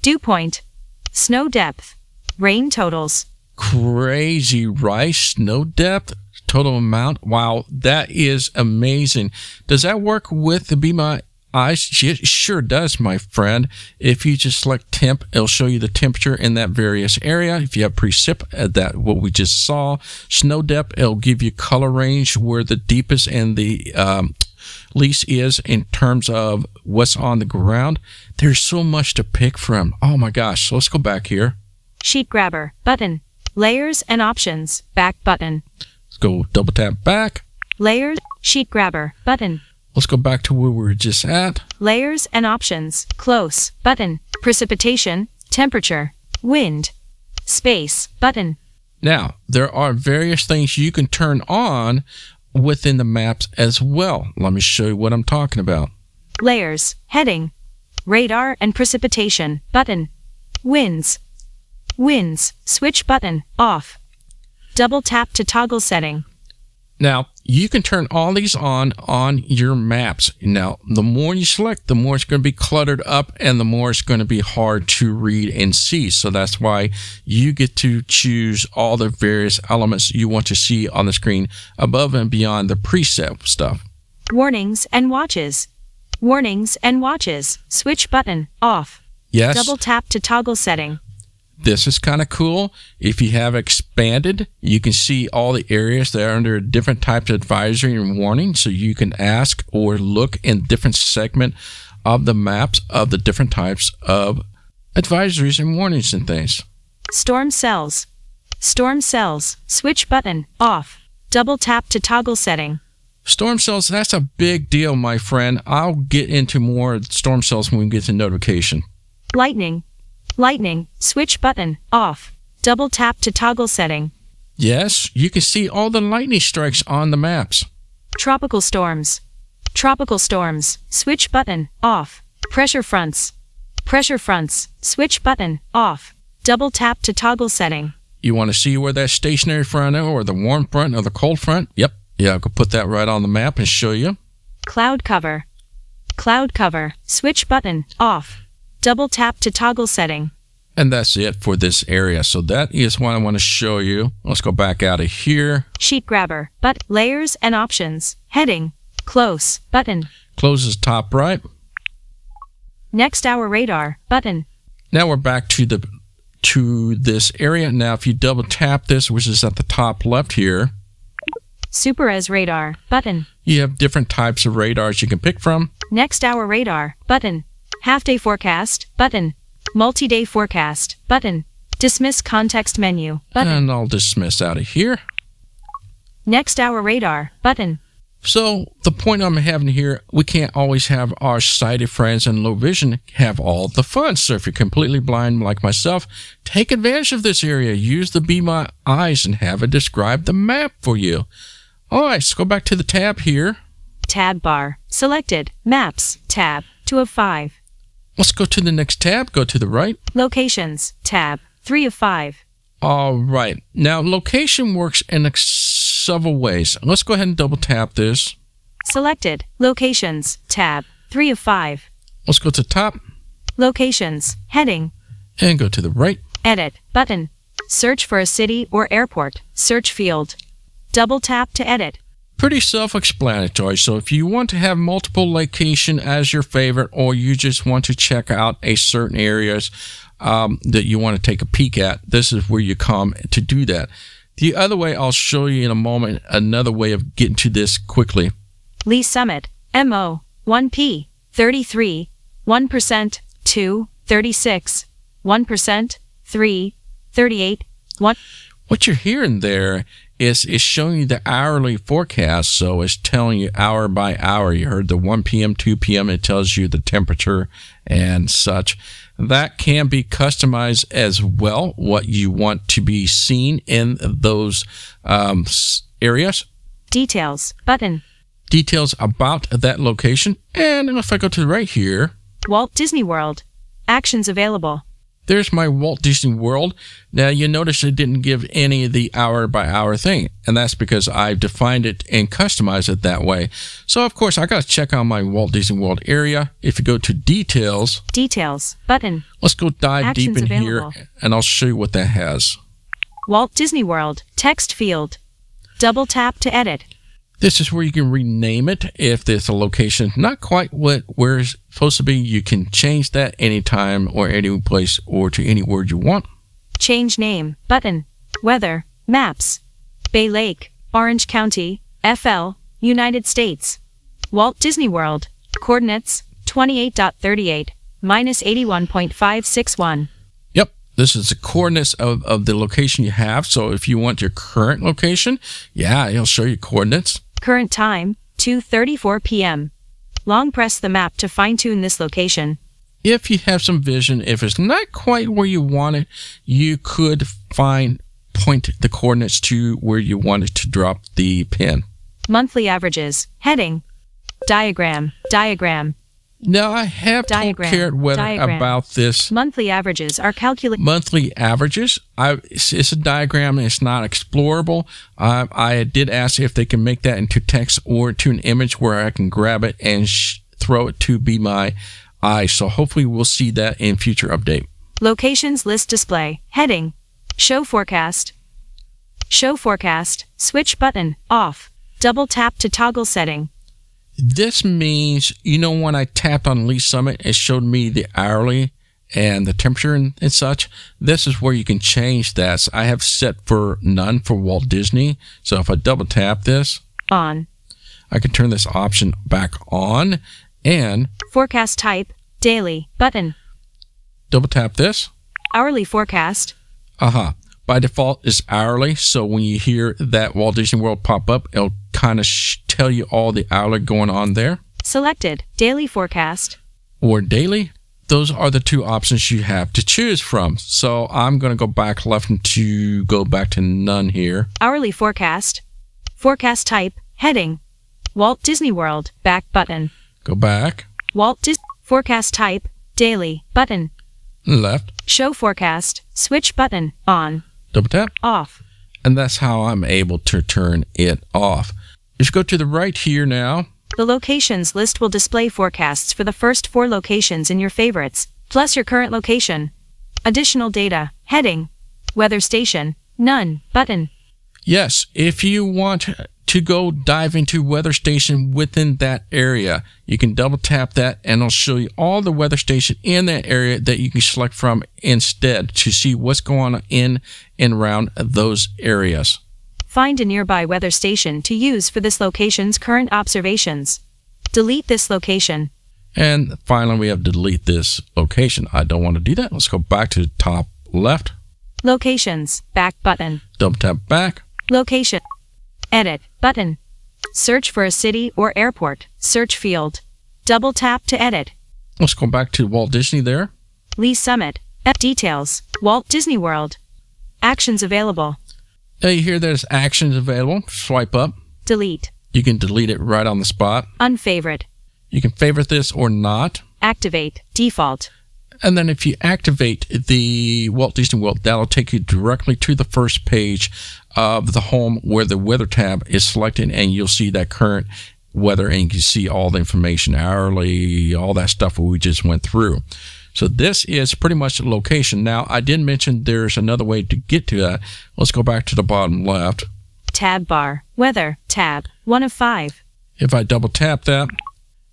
Dew point. Snow depth. Rain totals. Crazy, right? Snow depth, total amount. Wow, that is amazing. Does that work with the Be My Eyes? It sure does, my friend. If you just select temp, it'll show you the temperature in that various area. If you have precip, uh, that what we just saw, snow depth, it'll give you color range where the deepest and the um, least is in terms of what's on the ground. There's so much to pick from. Oh my gosh. So let's go back here. Sheet grabber. Button. Layers and options. Back button. Let's go double tap back. Layers. Sheet grabber. Button. Let's go back to where we were just at. Layers and options. Close. Button. Precipitation. Temperature. Wind. Space. Button. Now, there are various things you can turn on within the maps as well. Let me show you what I'm talking about. Layers. Heading. Radar and precipitation. Button. Winds. Winds. Switch button. Off. Double tap to toggle setting. Now, you can turn all these on on your maps. Now, the more you select, the more it's going to be cluttered up and the more it's going to be hard to read and see. So that's why you get to choose all the various elements you want to see on the screen above and beyond the preset stuff. Warnings and watches. Warnings and watches. Switch button. Off. Yes. Double tap to toggle setting. This is kind of cool. If you have expanded, you can see all the areas that are under different types of advisory and warning. So you can ask or look in different segment of the maps of the different types of advisories and warnings and things. Storm cells. Storm cells. Switch button. Off. Double tap to toggle setting. Storm cells, that's a big deal, my friend. I'll get into more storm cells when we get to notification. Lightning. Lightning. Switch button. Off. Double tap to toggle setting. Yes, you can see all the lightning strikes on the maps. Tropical storms. Tropical storms. Switch button. Off. Pressure fronts. Pressure fronts. Switch button. Off. Double tap to toggle setting. You want to see where that stationary front or the warm front or the cold front? Yep. Yeah, I could put that right on the map and show you. Cloud cover. Cloud cover. Switch button. Off. Double tap to toggle setting. And that's it for this area. So that is what I want to show you. Let's go back out of here. Sheet grabber. But layers and options. Heading. Close. Button. Closes top right. Next hour radar. Button. Now we're back to the to this area. Now if you double tap this, which is at the top left here, Super Res radar. Button. you have different types of radars you can pick from. Next hour radar. Button. Half day forecast. Button. Multi day forecast. Button. Dismiss context menu. Button. And I'll dismiss out of here. Next hour radar. Button. So the point I'm having here, we can't always have our sighted friends and low vision have all the fun. So if you're completely blind like myself, take advantage of this area. Use the Be My Eyes and have it describe the map for you. All right, let's go back to the tab here. Tab bar. Selected. Maps. Tab. 2 of 5. Let's go to the next tab. Go to the right. Locations. Tab. 3 of 5. All right. Now, location works in several ways. Let's go ahead and double tap this. Selected. Locations. Tab. 3 of 5. Let's go to the top Locations. Heading. and go to the right. Edit. Button. Search for a city or airport. Search field. Double tap to edit. Pretty self explanatory. So, if you want to have multiple location as your favorite, or you just want to check out a certain areas um, that you want to take a peek at, this is where you come to do that. The other way, I'll show you in a moment another way of getting to this quickly. Lee Summit. MO. 1P. 33. 1%. 2. 36. 1%. 3. 38. 1. What you're hearing there is is showing you the hourly forecast. So it's telling you hour by hour. You heard the 1 p.m., 2 p.m. It tells you the temperature and such. That can be customized as well. What you want to be seen in those um, areas. Details. Button. Details about that location. And if I go to the right here, Walt Disney World. Actions available. There's my Walt Disney World. Now you notice it didn't give any of the hour by hour thing, and that's because I've defined it and customized it that way. So of course I got to check on my Walt Disney World area. If you go to details, Details. Button. let's go dive deep in available. here, and I'll show you what that has. Walt Disney World. Text field. Double tap to edit. This is where you can rename it if there's a location not quite what where it's supposed to be. You can change that anytime or any place or to any word you want. Change name. Button. Weather. Maps. Bay Lake. Orange County. FL. United States. Walt Disney World. Coordinates 28.38 minus 81.561. This is the coordinates of, of the location you have. So if you want your current location, yeah, it'll show you coordinates. Current time 2:34 p.m. Long press the map to fine-tune this location. If you have some vision, if it's not quite where you want it, you could find point the coordinates to where you want it to drop the pin. Monthly averages. Heading. Diagram. Diagram. Now I have Diagram. Carrot Weather Diagram. about this Monthly averages are calculated. monthly averages. I it's, it's a diagram. It's not explorable. I I did ask if they can make that into text or to an image where I can grab it and sh- throw it to Be My AI. So hopefully we'll see that in future update. Locations list display. Heading. Show forecast. Show forecast. Switch button. Off. Double tap to toggle setting. This means you know when I tapped on Lee Summit, it showed me the hourly and the temperature and, and such, this is where you can change that. So I have set for none for Walt Disney. So if I double tap this, On. I can turn this option back on and Forecast type. Daily. Button. double tap this. Hourly forecast. Uh huh. By default, it's hourly. So when you hear that Walt Disney World pop up, it'll kind of sh- tell you all the hourly going on there. Selected. Daily forecast. or daily. Those are the two options you have to choose from. So I'm going to go back left to go back to none here. Hourly forecast. Forecast type. Heading. Walt Disney World. Back button. Go back, Walt Dis. Forecast type. Daily. Button. left, Show forecast. Switch button. On. Double tap, Off. and that's how I'm able to turn it off. Just go to the right here now. The locations list will display forecasts for the first four locations in your favorites, plus your current location. Additional data. Heading. Weather station. None. Button. Yes, if you want to go dive into weather station within that area, you can double tap that and it'll show you all the weather station in that area that you can select from instead to see what's going on in and around those areas. Find a nearby weather station to use for this location's current observations. Delete this location. And finally, we have delete this location. I don't want to do that. Let's go back to the top left, Locations. Back button. double tap back. Location. Edit. Button. Search for a city or airport. Search field. Double tap to edit. Let's go back to Walt Disney there. Lee Summit. F details. Walt Disney World. Actions available. Now you hear there's actions available. Swipe up. Delete. You can delete it right on the spot. Unfavorite. You can favorite this or not. Activate. Default. And then if you activate the Walt Disney World, that'll take you directly to the first page of the home where the weather tab is selected and you'll see that current weather and you can see all the information hourly, all that stuff we just went through. So this is pretty much the location. Now I did mention there's another way to get to that. Let's go back to the bottom left. Tab bar. Weather. Tab. 1 of 5. If I double tap that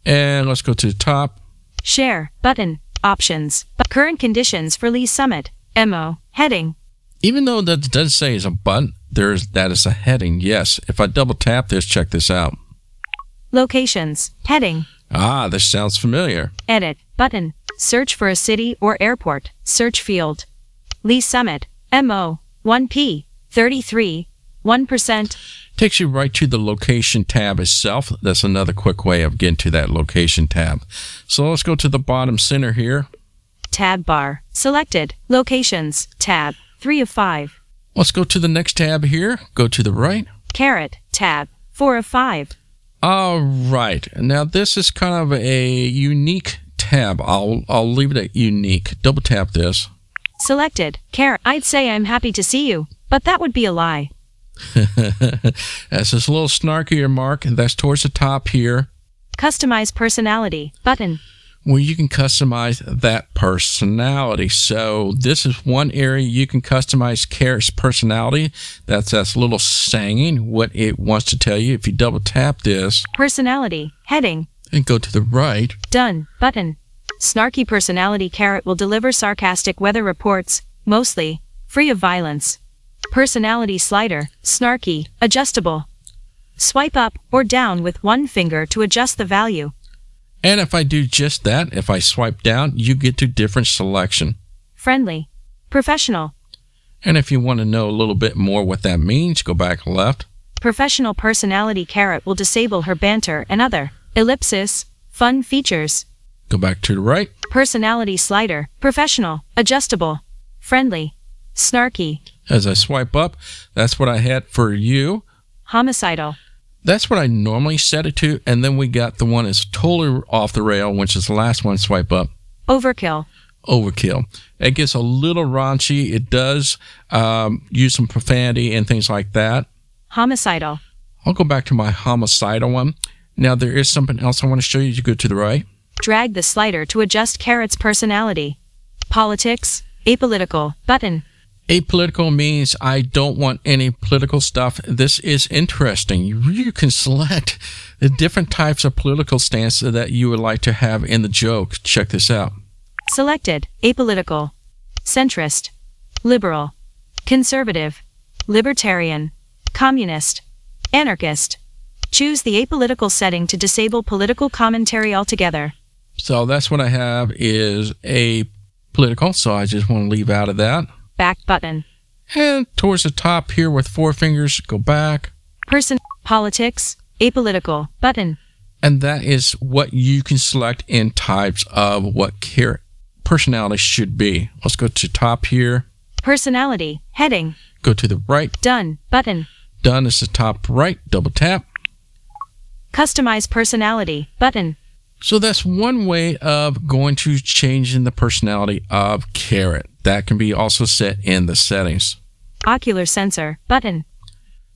and let's go to the top, Share. Button. Options. But current conditions for Lee Summit. MO. Heading. Even though that does say it's a button, there's that is a heading. Yes. If I double tap this, check this out. Locations. Heading. Ah, this sounds familiar. Edit. Button. Search for a city or airport. Search field. Lee Summit. MO. 1P. 33. 1%. Takes you right to the location tab itself. That's another quick way of getting to that location tab. So let's go to the bottom center here. Tab bar. Selected. Locations. Tab. 3 of 5. Let's go to the next tab here. Go to the right. Carrot. Tab. 4 of 5. All right. Now this is kind of a unique tab. I'll I'll leave it at unique. Double tap this. Selected. Carrot. I'd say I'm happy to see you, but that would be a lie. [laughs] That's this little snarkier mark. That's towards the top here. Customize personality. Button. Where you can customize that personality. So this is one area you can customize Carrot's personality. That's that little saying, what it wants to tell you. If you double tap this Personality. Heading. and go to the right, Done. Button. Snarky personality carrot will deliver sarcastic weather reports, mostly free of violence. Personality slider, snarky, adjustable. Swipe up or down with one finger to adjust the value. And if I do just that, if I swipe down, you get to different selection. Friendly. Professional. And if you want to know a little bit more what that means, go back left. Professional personality carrot will disable her banter and other ellipsis, fun features. Go back to the right. Personality slider, professional, adjustable, friendly, snarky, As I swipe up, that's what I had for you. homicidal, That's what I normally set it to. And then we got the one that's totally off the rail, which is the last one. Swipe up. overkill, Overkill. It gets a little raunchy. It does um, use some profanity and things like that. homicidal, I'll go back to my homicidal one. Now there is something else I want to show you. You go to the right. drag the slider to adjust carrot's personality. Politics, apolitical, button, Apolitical means I don't want any political stuff. This is interesting. You, you can select the different types of political stance that you would like to have in the joke. Check this out. Selected, apolitical. Centrist. Liberal. Conservative. Libertarian. Communist. Anarchist. Choose the apolitical setting to disable political commentary altogether. So that's what I have is a political. So I just want to leave out of that. Back button. And towards the top here with four fingers, go back. Person. Politics. Apolitical. Button. And that is what you can select in types of what care personality should be. Let's go to top here. Personality. Heading. Go to the right. Done. Button. Done is the top right. Double tap. Customize personality. Button. So that's one way of going to changing the personality of Carrot. That can be also set in the settings. Ocular sensor. Button.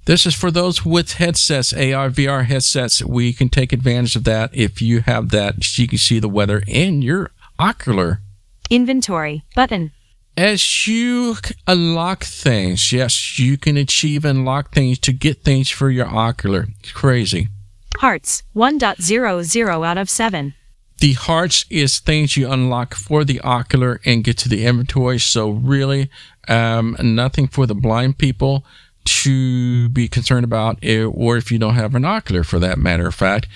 This is for those with headsets, AR, VR headsets. We can take advantage of that if you have that. So you can see the weather in your ocular. Inventory. Button. As you unlock things, yes, you can achieve and unlock things to get things for your ocular. It's crazy. Hearts. 1.00 out of 7. The hearts is things you unlock for the ocular and get to the inventory. So really, um, nothing for the blind people to be concerned about, eh, or if you don't have an ocular, for that matter of fact.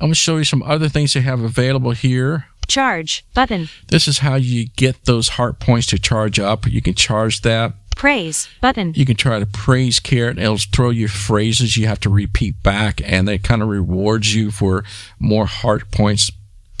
I'm going to show you some other things they have available here. Charge. Button. This is how you get those heart points to charge up. You can charge that. Praise. Button. You can try to praise Carrot. It'll throw you phrases you have to repeat back, and it kind of rewards you for more heart points.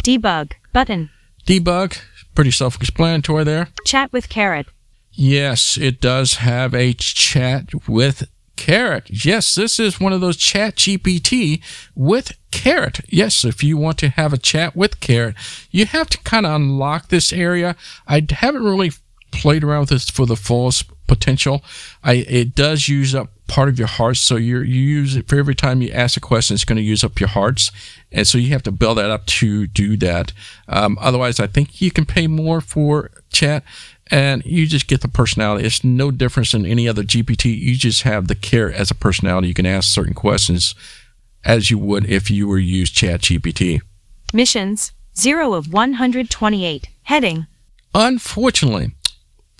Debug. Button. Debug, pretty self explanatory there. Chat with Carrot. Yes, it does have a chat with Carrot. Yes, this is one of those chat GPT with Carrot. Yes, if you want to have a chat with Carrot, you have to kind of unlock this area. I haven't really played around with this for the fullest potential. I it does use up part of your hearts, so you you use it for every time you ask a question. It's going to use up your hearts, and so you have to build that up to do that. Um, otherwise, I think you can pay more for chat and you just get the personality. It's no difference than any other GPT. You just have the care as a personality. You can ask certain questions as you would if you were use Chat GPT. Missions. 0 of 128. Heading. Unfortunately,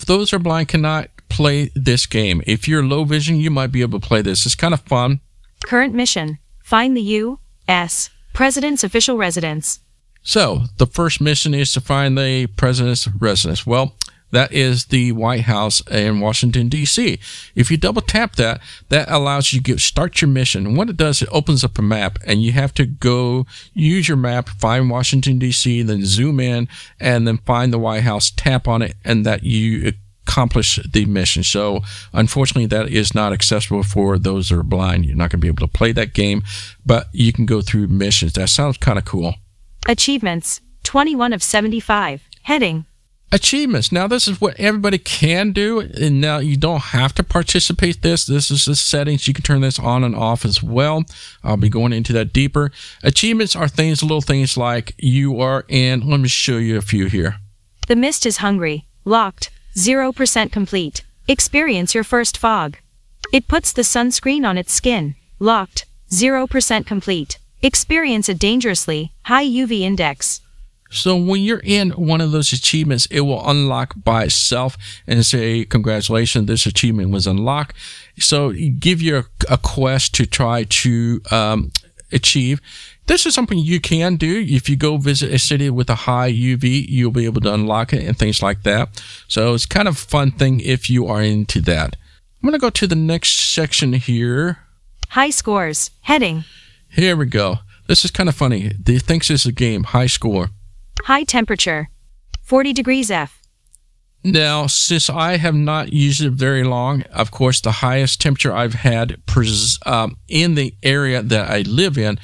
those who are blind cannot play this game. If you're low vision, you might be able to play this. It's kind of fun. Current mission. Find the U.S. President's official residence. So, the first mission is to find the president's residence. Well, that is the White House in Washington, D.C. If you double tap that, that allows you to start your mission. And what it does, it opens up a map, and you have to go use your map, find Washington, D.C., then zoom in, and then find the White House, tap on it, and that you accomplish the mission. So, unfortunately, that is not accessible for those that are blind. You're not going to be able to play that game, but you can go through missions. That sounds kind of cool. Achievements 21 of 75. Heading. Achievements. Now, this is what everybody can do. And now you don't have to participate this. This is the settings. You can turn this on and off as well. I'll be going into that deeper. Achievements are things, little things like you are in. Let me show you a few here. The mist is hungry. Locked. 0% complete. Experience your first fog. It puts the sunscreen on its skin. Locked. 0% complete. Experience a dangerously high UV index. So when you're in one of those achievements, it will unlock by itself and say, congratulations, this achievement was unlocked. So give you a, a quest to try to um, achieve. This is something you can do. If you go visit a city with a high UV, you'll be able to unlock it and things like that. So it's kind of a fun thing if you are into that. I'm going to go to the next section here. High scores. Heading. Here we go. This is kind of funny. They thinks this is a game. High score. High temperature. 40 degrees F. Now, since I have not used it very long, of course, the highest temperature I've had pres- um, in the area that I live in,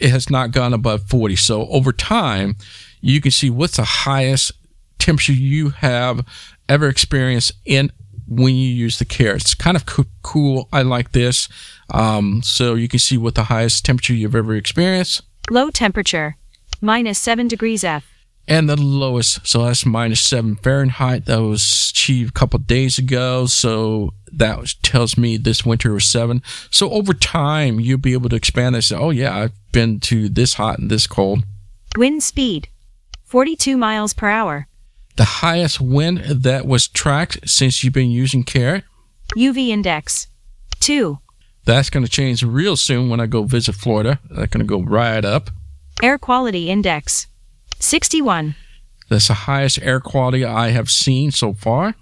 it has not gone above 40. So over time, you can see what's the highest temperature you have ever experienced in when you use the care. It's kind of co- cool. I like this. Um, so you can see what the highest temperature you've ever experienced. Low temperature. Minus 7 degrees F. and the lowest. So that's minus seven Fahrenheit. That was achieved a couple days ago. So that tells me this winter was seven. So over time, you'll be able to expand this. Oh yeah, I've been to this hot and this cold. Wind speed. 42 miles per hour. The highest wind that was tracked since you've been using Carrot. UV index 2. That's going to change real soon when I go visit Florida. That's going to go right up. Air quality index 61. That's the highest air quality I have seen so far.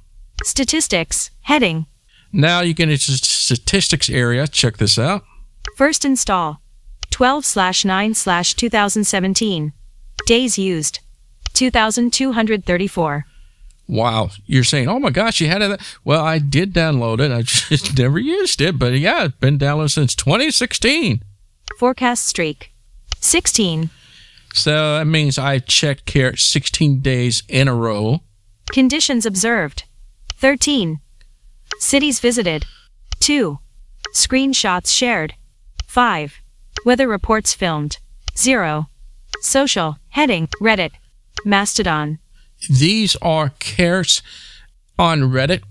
Statistics heading Now you get into statistics area. Check this out. First install 12 slash 9 slash 2017. Days used 2234. Wow, you're saying, oh my gosh, you had it. Well, I did download it. I [laughs] just never used it, but yeah, it's been downloaded since 2016. Forecast streak 16. So that means I checked Carrot 16 days in a row. Conditions observed 13. Cities visited 2. Screenshots shared 5. Weather reports filmed 0. Social heading Reddit Mastodon These are Carrots on Reddit,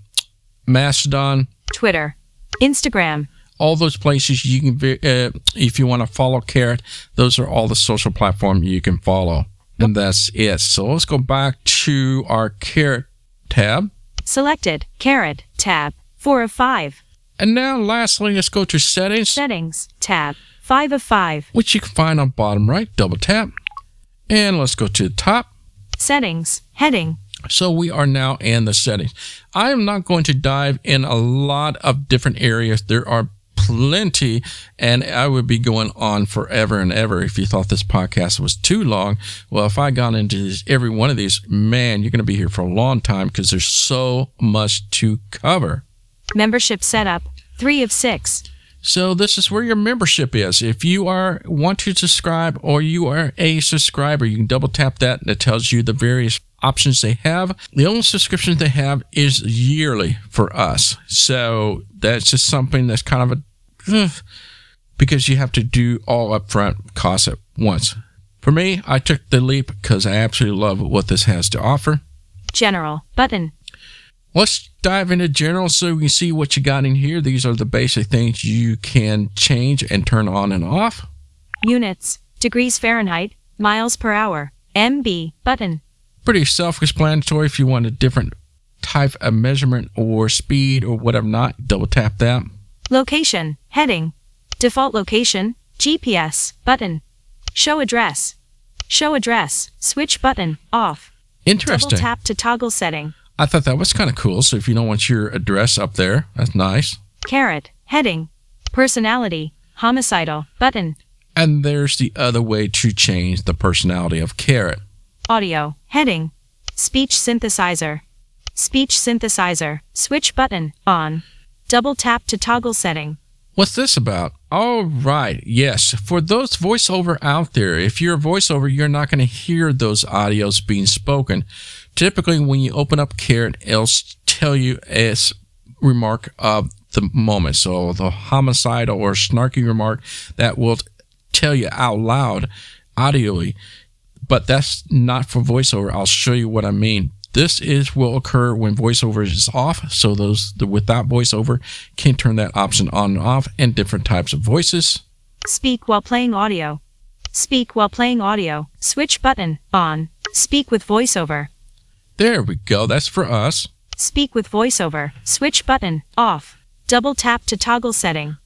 Mastodon, Twitter Instagram all those places you can, uh, if you want to follow Carrot, those are all the social platforms you can follow. And that's it. So let's go back to our Carrot tab. Selected Carrot tab 4 of 5. And now lastly, let's go to settings, Settings tab 5 of 5. which you can find on bottom right, double tap. And let's go to the top. Settings heading So we are now in the settings. I am not going to dive in a lot of different areas. There are plenty, and I would be going on forever and ever if you thought this podcast was too long. Well, if I got into this, every one of these, man, you're going to be here for a long time because there's so much to cover. Membership setup 3 of 6. So this is where your membership is. If you are want to subscribe or you are a subscriber, you can double tap that and it tells you the various options they have. The only subscription they have is yearly for us. So that's just something that's kind of a ugh, because you have to do all upfront costs at once. For me, I took the leap because I absolutely love what this has to offer. General button. Let's dive into general so we can see what you got in here. These are the basic things you can change and turn on and off. Units, degrees Fahrenheit, miles per hour, MB button. Pretty self explanatory if you want a different type of measurement or speed or whatever not. Double tap that. Location heading. Default location GPS button. Show address. Show address. Switch button off. Interesting. Double tap to toggle setting. I thought that was kind of cool. So if you don't want your address up there, that's nice. Carrot heading. Personality homicidal button. And there's the other way to change the personality of Carrot. Audio heading. Speech synthesizer. Speech synthesizer. Switch button on. Double tap to toggle setting. What's this about? All right. Yes. For those voiceover out there, if you're a voiceover, you're not going to hear those audios being spoken. Typically, when you open up Carrot, it'll tell you a remark of the moment. So the homicidal or snarky remark that will tell you out loud audioly. But that's not for voiceover. I'll show you what I mean. This is will occur when voiceover is off. So those the without voiceover can turn that option on and off and different types of voices. Speak while playing audio. Speak while playing audio. Switch button on. Speak with voiceover. There we go. That's for us. Speak with voiceover. Switch button off. Double tap to toggle setting.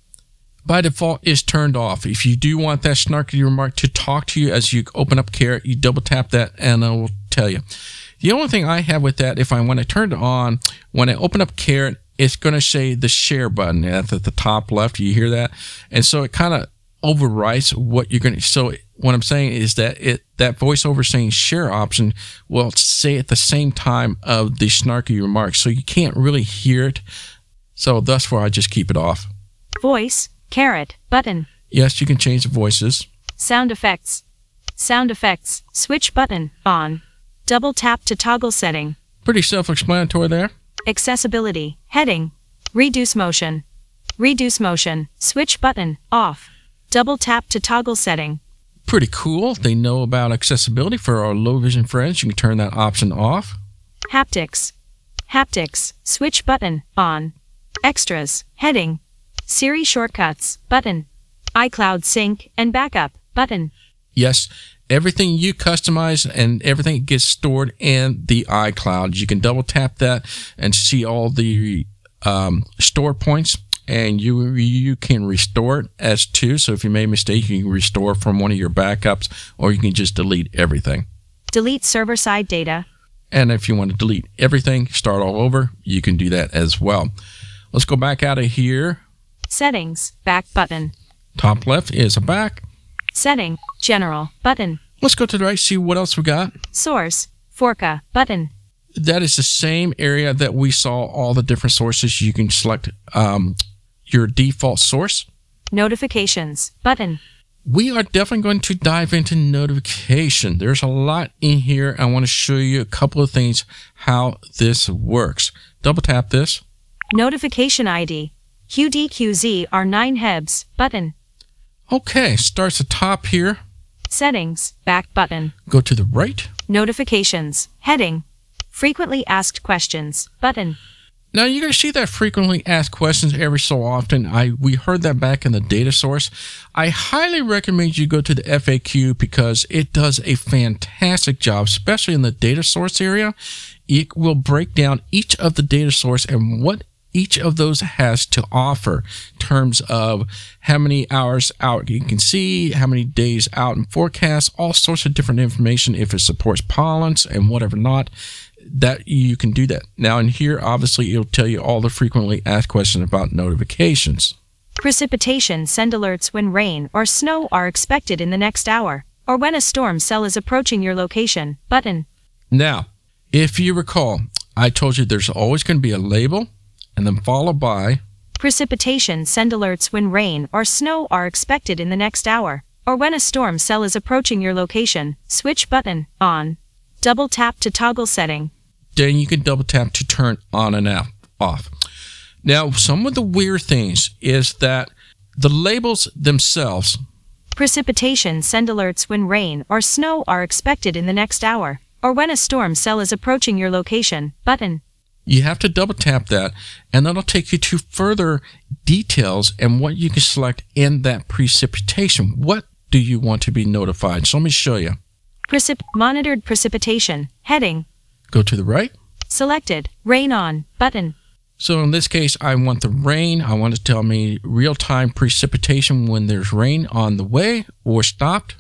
By default is turned off. If you do want that snarky remark to talk to you as you open up Carrot, you double tap that and it will tell you. The only thing I have with that, if I want to turn it on, when I open up Carrot, it's going to say the share button That's at the top left. You hear that? And so it kind of overwrites what you're going to. So what I'm saying is that it that voiceover saying share option will say at the same time of the snarky remarks, so you can't really hear it. So thus far, I just keep it off. Voice. Carrot. Button. Yes, you can change the voices. Sound effects. Sound effects. Switch button on. Double tap to toggle setting. Pretty self explanatory there. Accessibility. Heading. Reduce motion. Reduce motion. Switch button. Off. Double tap to toggle setting. Pretty cool. They know about accessibility for our low vision friends. You can turn that option off. Haptics. Haptics. Switch button. On. Extras. Heading. Siri shortcuts. Button. iCloud sync and backup. Button. Yes, everything you customize and everything gets stored in the iCloud. You can double tap that and see all the um, store points and you you can restore it as two. So if you made a mistake, you can restore from one of your backups, or you can just delete everything. Delete server side data. And if you want to delete everything, start all over, you can do that as well. Let's go back out of here. Settings, back button. Top left is a back. Setting, general, button. Let's go to the right, see what else we got. Source, Foreca, button. That is the same area that we saw all the different sources. You can select um, your default source. Notifications, button. We are definitely going to dive into notification. There's a lot in here. I want to show you a couple of things how this works. Double tap this. Notification ID, QDQZ R9 Hebs, button. Okay, starts at top here. Settings, back button. Go to the right. Notifications, heading. Frequently asked questions, button. Now you're going to see that frequently asked questions every so often. I we heard that back in the data source. I highly recommend you go to the FAQ because it does a fantastic job, especially in the data source area. It will break down each of the data source and what each of those has to offer in terms of how many hours out you can see, how many days out in forecast, all sorts of different information if it supports pollens and whatever not that you can do that. Now in here, obviously it'll tell you all the frequently asked questions about notifications. Precipitation send alerts when rain or snow are expected in the next hour, or when a storm cell is approaching your location, button. Now, if you recall, I told you there's always going to be a label and then followed by Precipitation send alerts when rain or snow are expected in the next hour, or when a storm cell is approaching your location, switch button, on. Double tap to toggle setting. then you can double tap to turn on and off. Now, some of the weird things is that the labels themselves, Precipitation send alerts when rain or snow are expected in the next hour, or when a storm cell is approaching your location, button. You have to double tap that, and that'll take you to further details and what you can select in that precipitation. What do you want to be notified? So let me show you. Precip- monitored precipitation, heading, Go to the right. selected, rain on, button. So in this case, I want the rain. I want to tell me real time precipitation when there's rain on the way or stopped.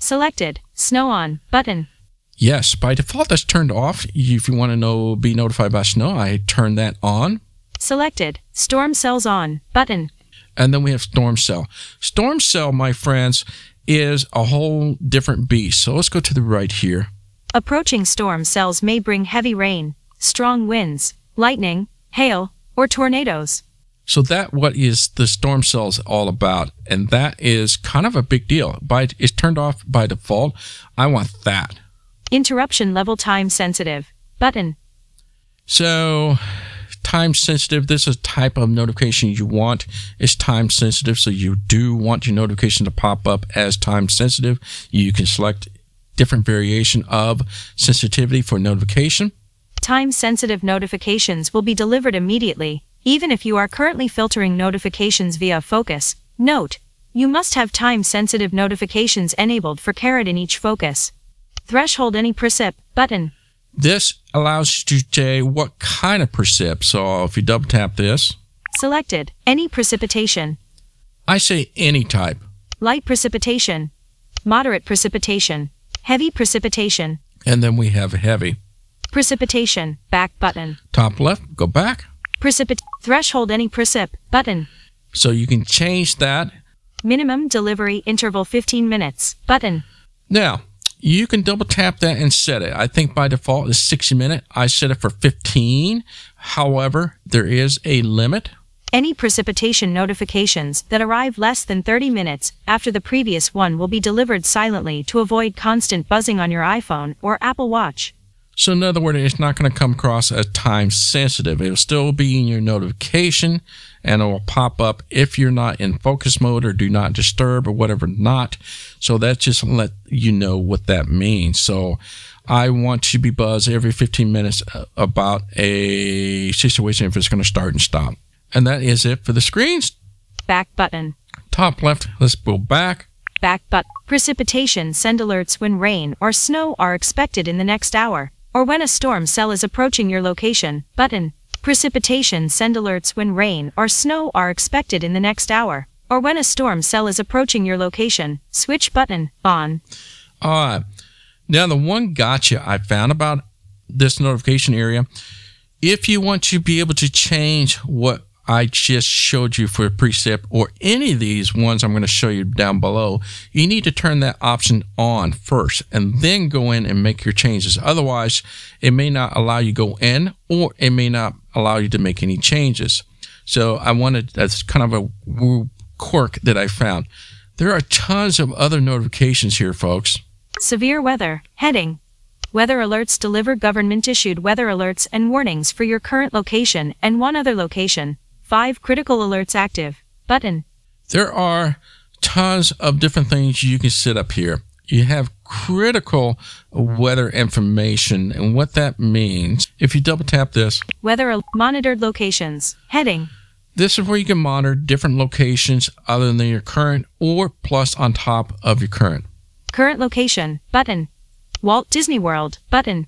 Selected, snow on, button. Yes, by default that's turned off. If you want to know be notified by snow, I turn that on. Selected, storm cells on, button. And then we have storm cell. Storm cell, my friends, is a whole different beast. So let's go to the right here. Approaching storm cells may bring heavy rain, strong winds, lightning, hail, or tornadoes. So that what is the storm cells all about, and that is kind of a big deal. By it's turned off by default. I want that. Interruption level time sensitive, button. So time sensitive. This is type of notification you want. It's time sensitive, so you do want your notification to pop up as time sensitive. You can select different variation of sensitivity for notification. Time sensitive notifications will be delivered immediately, even if you are currently filtering notifications via Focus. Note, you must have time sensitive notifications enabled for Carrot in each focus. Threshold any precip button. This allows you to say what kind of precip. So if you double tap this, Selected any precipitation. I say any type. Light precipitation. Moderate precipitation. Heavy precipitation. And then we have heavy. Precipitation back button. Top left, go back. Precipit threshold any precip button. So you can change that. Minimum delivery interval 15 minutes button. Now, you can double tap that and set it. I think by default is 60 minute. I set it for 15. However, there is a limit. Any precipitation notifications that arrive less than 30 minutes after the previous one will be delivered silently to avoid constant buzzing on your iPhone or Apple Watch. So in other words, it's not going to come across as time sensitive. It'll still be in your notification and it will pop up if you're not in focus mode or do not disturb or whatever not. So that's just let you know what that means. So I want to be buzzed every 15 minutes uh, about a situation if it's going to start and stop. And that is it for the screens. Back button. Top left, let's go back. Back but precipitation send alerts when rain or snow are expected in the next hour, or when a storm cell is approaching your location. Button. Precipitation send alerts when rain or snow are expected in the next hour, or when a storm cell is approaching your location. Switch button on. All right. Now, the one gotcha I found about this notification area, if you want to be able to change what I just showed you for precip or any of these ones I'm going to show you down below, you need to turn that option on first and then go in and make your changes. Otherwise, it may not allow you to go in or it may not allow you to make any changes. So I wanted, that's kind of a quirk that I found. There are tons of other notifications here, folks. Severe weather. Heading. Weather alerts deliver government issued weather alerts and warnings for your current location and one other location. 5 critical alerts active. Button. There are tons of different things you can set up here. You have critical weather information and what that means. If you double tap this, Weather monitored locations. Heading. this is where you can monitor different locations other than your current or plus on top of your current. Current location. Button. Walt Disney World. Button.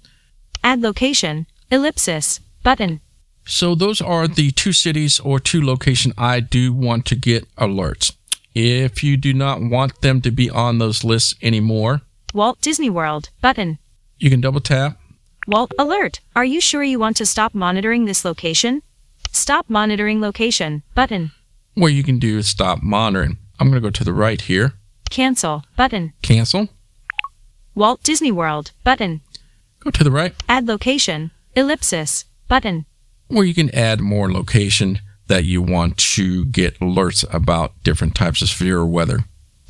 Add location. Ellipsis. Button. So those are the two cities or two locations I do want to get alerts. If you do not want them to be on those lists anymore, Walt Disney World. Button. you can double tap. Walt Alert. Are you sure you want to stop monitoring this location? Stop monitoring location. Button. What you can do is stop monitoring. I'm going to go to the right here. Cancel. Button. Cancel. Walt Disney World. Button. Go to the right Add location. Ellipsis. Button. where you can add more location that you want to get alerts about different types of severe weather.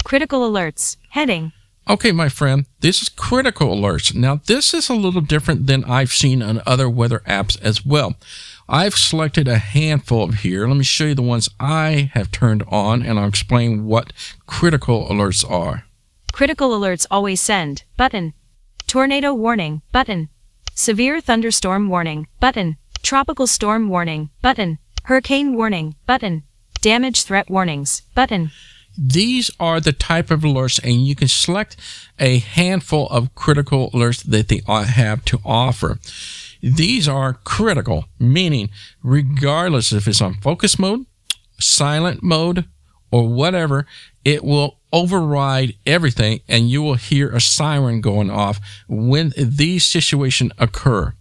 Critical alerts. Heading. Okay, my friend, this is critical alerts. Now, this is a little different than I've seen on other weather apps as well. I've selected a handful of here. Let me show you the ones I have turned on and I'll explain what critical alerts are. Critical alerts always send. Button. Tornado warning. Button. Severe thunderstorm warning. Button. Tropical storm warning. Button. Hurricane warning. Button. Damage threat warnings. Button. These are the type of alerts, and you can select a handful of critical alerts that they have to offer. These are critical, meaning regardless if it's on focus mode, silent mode, or whatever, it will override everything and you will hear a siren going off when these situations occur.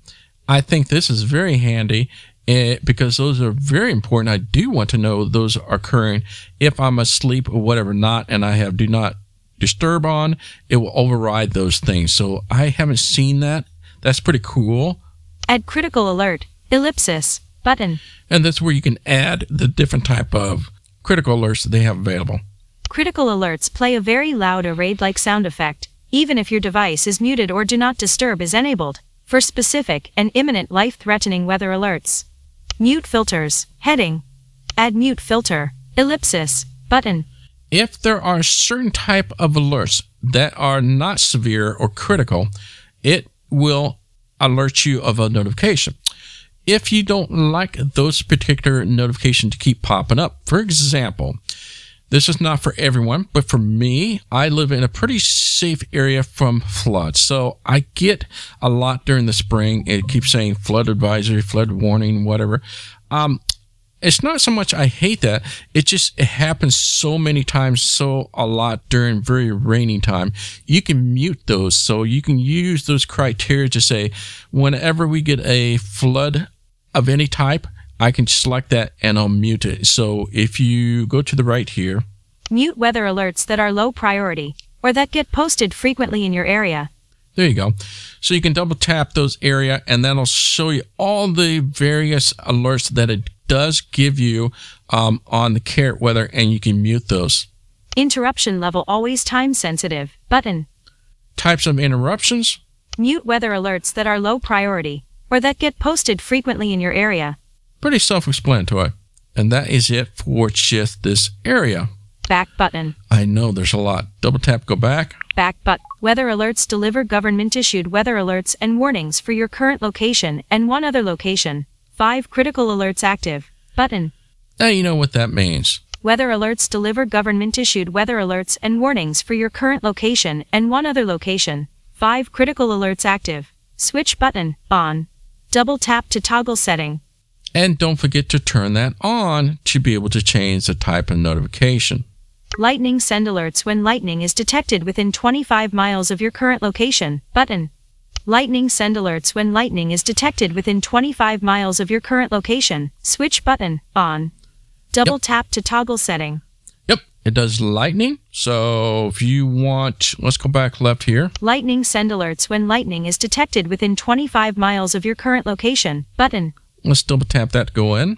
I think this is very handy eh, because those are very important. I do want to know those are occurring if I'm asleep or whatever not, and I have do not disturb on, it will override those things. So I haven't seen that. That's pretty cool. Add critical alert. Ellipsis. Button. And that's where you can add the different type of critical alerts that they have available. Critical alerts play a very loud or raid-like sound effect, even if your device is muted or do not disturb is enabled, for specific and imminent life-threatening weather alerts. Mute filters. Heading. Add mute filter. Ellipsis. Button. if there are certain type of alerts that are not severe or critical, it will alert you of a notification. If you don't like those particular notifications to keep popping up, for example, this is not for everyone, but for me, I live in a pretty safe area from floods. So I get a lot during the spring. It keeps saying flood advisory, flood warning, whatever. Um, it's not so much I hate that. It just it happens so many times, so a lot during very rainy time. You can mute those, so you can use those criteria to say, whenever we get a flood of any type, I can select that and I'll mute it. So if you go to the right here, Mute weather alerts that are low priority, or that get posted frequently in your area. There you go. So you can double tap those area and that'll show you all the various alerts that it does give you um, on the carrot weather and you can mute those. Interruption level always time sensitive. Button. Types of interruptions. Mute weather alerts that are low priority, or that get posted frequently in your area. Pretty self-explanatory. And that is it for just this area. Back button. I know there's a lot. Double tap, go back. Back button. weather alerts deliver government issued weather alerts and warnings for your current location and one other location. 5 critical alerts active. Button. Now you know what that means. Weather alerts deliver government issued weather alerts and warnings for your current location and one other location. 5. Critical alerts active. Switch button on. Double tap to toggle setting. And don't forget to turn that on to be able to change the type of notification. Lightning send alerts when lightning is detected within 25 miles of your current location. Button. Lightning send alerts when lightning is detected within 25 miles of your current location. Switch button on. Double Yep. tap to toggle setting. Yep, it does lightning. So if you want, let's go back left here. Lightning send alerts when lightning is detected within 25 miles of your current location. Button. Let's double tap that to go in.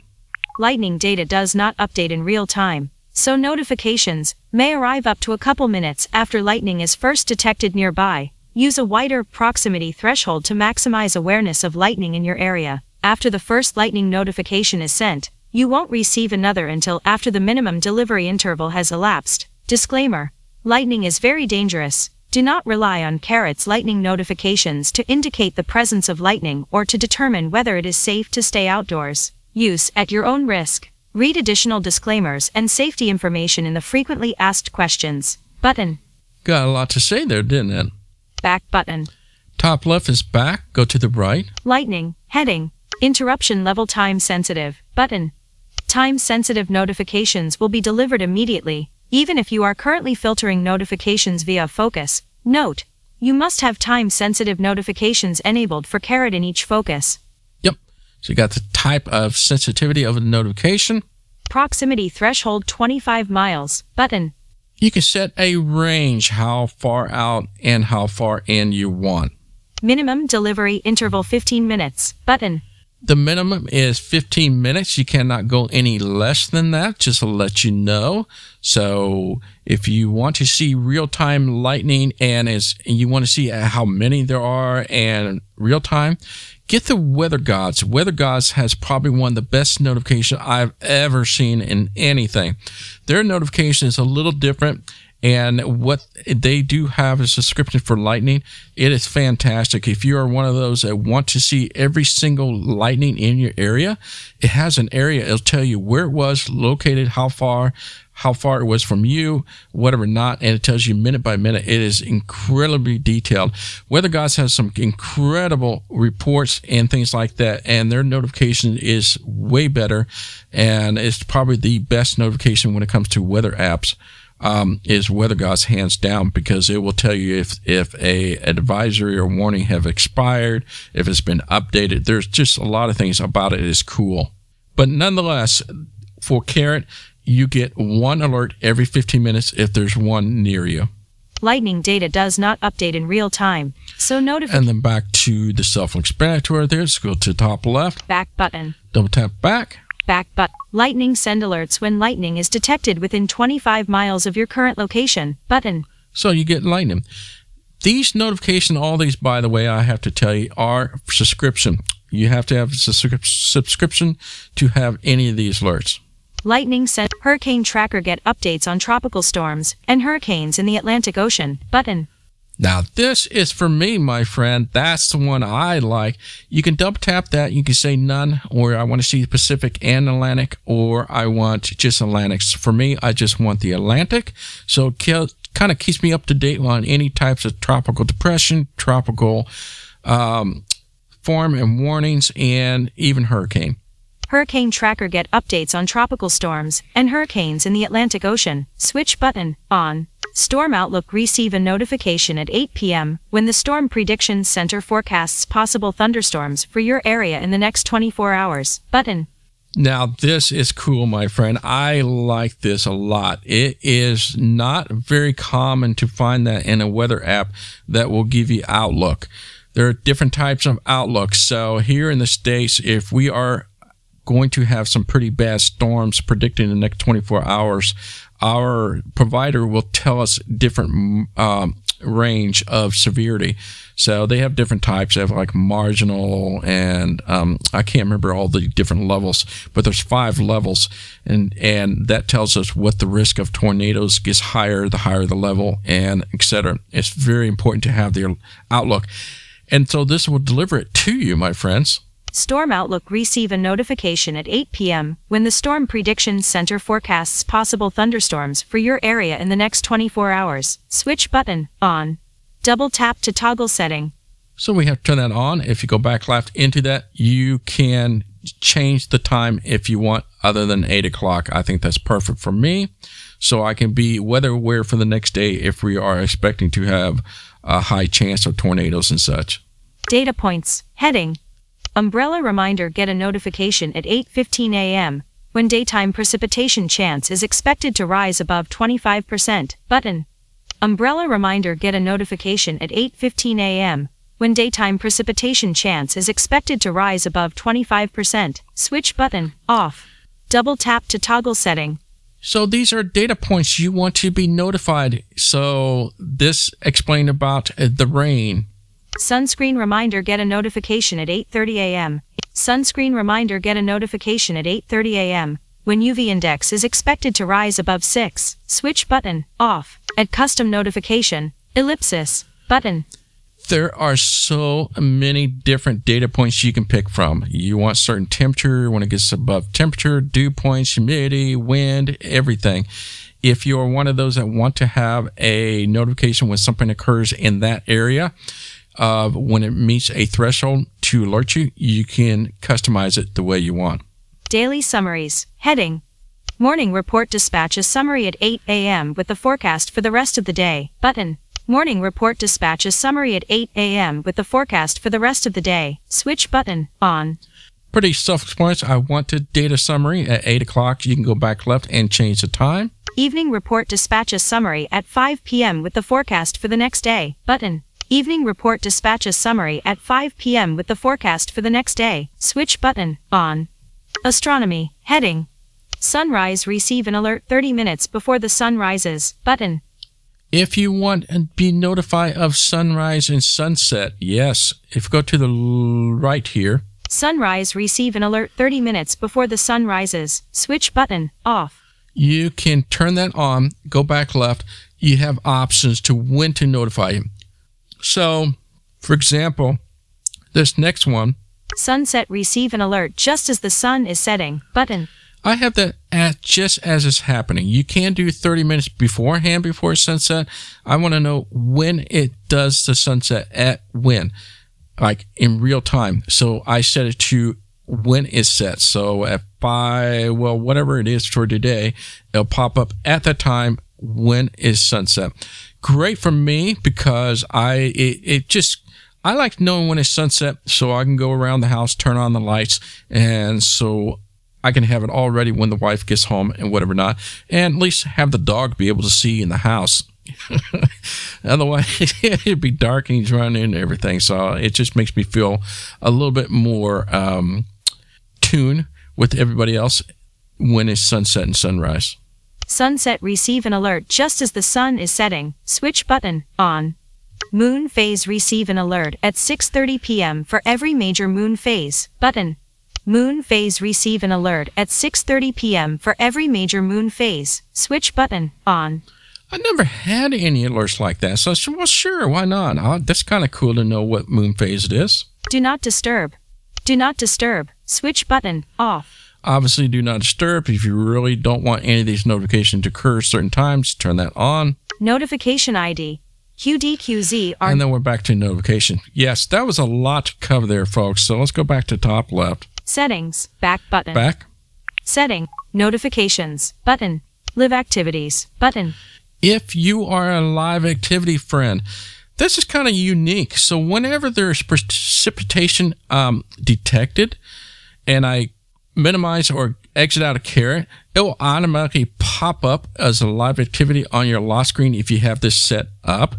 Lightning data does not update in real time, so notifications may arrive up to a couple minutes after lightning is first detected nearby. Use a wider proximity threshold to maximize awareness of lightning in your area. After the first lightning notification is sent, you won't receive another until after the minimum delivery interval has elapsed. Disclaimer Lightning is very dangerous. Do not rely on Carrot's lightning notifications to indicate the presence of lightning or to determine whether it is safe to stay outdoors. Use at your own risk. Read additional disclaimers and safety information in the frequently asked questions button. Got a lot to say there, didn't it? Back button. Top left is back. Go to the right. Lightning, heading, interruption level time sensitive, button. Time sensitive notifications will be delivered immediately, even if you are currently filtering notifications via focus. Note, you must have time sensitive notifications enabled for Carrot in each focus. Yep. So you got the type of sensitivity of a notification. Proximity threshold 25 miles, button. You can set a range how far out and how far in you want. Minimum delivery interval 15 minutes, button. The minimum is 15 minutes. You cannot go any less than that, just to let you know. So if you want to see real time lightning and is you want to see how many there are and real time, get the Weather Gods. Weather Gods has probably one of the best notifications I've ever seen in anything. Their notification is a little different. And what they do have a subscription for lightning. It is fantastic. If you are one of those that want to see every single lightning in your area, it has an area. It'll tell you where it was located, how far, how far it was from you, whatever not, and it tells you minute by minute. It is incredibly detailed. Weather Gods has some incredible reports and things like that, and their notification is way better, and it's probably the best notification when it comes to weather apps um, is Weather Gods hands down because it will tell you if if a advisory or warning have expired, if it's been updated. There's just a lot of things about it is cool, but nonetheless, for Carrot, you get one alert every 15 minutes if there's one near you. Lightning data does not update in real time, so notify And then back to the self-explanatory there. Let's go to top left, back button. double tap back. Back button. Lightning send alerts when lightning is detected within 25 miles of your current location. Button. So you get lightning. These notification, all these, by the way, I have to tell you, are subscription. You have to have a subscription to have any of these alerts. Lightning send Hurricane Tracker get updates on tropical storms and hurricanes in the Atlantic Ocean. Button. Now, this is for me, my friend. That's the one I like. You can double tap that. You can say none, or I want to see Pacific and Atlantic, or I want just Atlantic. For me, I just want the Atlantic. So it kind of keeps me up to date on any types of tropical depression, tropical um, form and warnings, and even hurricane. Hurricane Tracker get updates on tropical storms and hurricanes in the Atlantic Ocean. Switch button on. Storm Outlook receive a notification at 8 p.m. when the Storm Prediction Center forecasts possible thunderstorms for your area in the next 24 hours. Button. Now, this is cool, my friend. I like this a lot. It is not very common to find that in a weather app that will give you Outlook. There are different types of Outlook. So, here in the States, if we are going to have some pretty bad storms predicted in the next 24 hours, our provider will tell us different um, range of severity. So they have different types. They have like marginal and um, I can't remember all the different levels, but there's five levels, and and that tells us what the risk of tornadoes gets higher, the higher the level, and etc. It's very important to have the outlook, and so this will deliver it to you, my friends. Storm Outlook receive a notification at 8 p.m. when the Storm Prediction Center forecasts possible thunderstorms for your area in the next 24 hours. Switch button on. Double tap to toggle setting. So we have to turn that on. If you go back left into that, you can change the time if you want other than 8 o'clock. I think that's perfect for me. So I can be weather aware for the next day if we are expecting to have a high chance of tornadoes and such. Data points. Heading. Umbrella reminder get a notification at 8:15 a.m. when daytime precipitation chance is expected to rise above 25%. Button. Umbrella reminder get a notification at 8:15 a.m. when daytime precipitation chance is expected to rise above 25%. Switch button off. Double tap to toggle setting. So these are data points you want to be notified. So this explained about the rain. Sunscreen reminder get a notification at 8:30 a.m. Sunscreen reminder get a notification at 8:30 a.m. when UV index is expected to rise above 6. Switch button off. Add custom notification. Ellipsis button. There are so many different data points you can pick from. You want certain temperature, when it gets above temperature, dew points, humidity, wind, everything. If you're one of those that want to have a notification when something occurs in that area, uh, when it meets a threshold to alert you, you can customize it the way you want. Daily summaries. Heading. Morning report dispatches summary at 8 a.m. with the forecast for the rest of the day. Button. Morning report dispatches summary at 8 a.m. with the forecast for the rest of the day. Switch button on. Pretty self-explanatory. I want wanted data summary at 8 o'clock. You can go back left and change the time. Evening report dispatches summary at 5 p.m. with the forecast for the next day. Button. Evening report dispatches summary at 5 p.m. with the forecast for the next day. Switch button on. Astronomy. Heading. Sunrise receive an alert 30 minutes before the sun rises. Button. If you want and be notified of sunrise and sunset, yes. If you go to the right here, Sunrise receive an alert 30 minutes before the sun rises. Switch button off. you can turn that on, go back left. You have options to when to notify you. So, for example, this next one, Sunset receive an alert just as the sun is setting. Button. I have that at just as it's happening. You can do 30 minutes beforehand before sunset. I want to know when it does the sunset at when, like in real time. So I set it to when it sets. So at five, well, whatever it is for today, it'll pop up at the time when is sunset. Great for me because I, it, it just, I like knowing when it's sunset so I can go around the house, turn on the lights, and so I can have it all ready when the wife gets home and whatever not, and at least have the dog be able to see in the house. [laughs] Otherwise, [laughs] it'd be dark and he's running and everything. So it just makes me feel a little bit more um, tune with everybody else when it's sunset and sunrise. Sunset receive an alert just as the sun is setting. Switch button on. Moon phase receive an alert at 6:30 p.m. for every major moon phase. Button. Moon phase receive an alert at 6:30 p.m. for every major moon phase. Switch button on. I never had any alerts like that. So I said, well, sure, why not? That's kind of cool to know what moon phase it is. Do not disturb. Do not disturb. Switch button off. Obviously, do not disturb. If you really don't want any of these notifications to occur certain times, turn that on. Notification ID. QDQZ are And then we're back to notification. Yes, that was a lot to cover there, folks. So let's go back to top left. settings. Back button. Back. Setting. Notifications. Button. Live activities. Button. If you are a live activity friend, this is kind of unique. So whenever there's precipitation um, detected, and I minimize or exit out of carrot, it will automatically pop up as a live activity on your lock screen if you have this set up.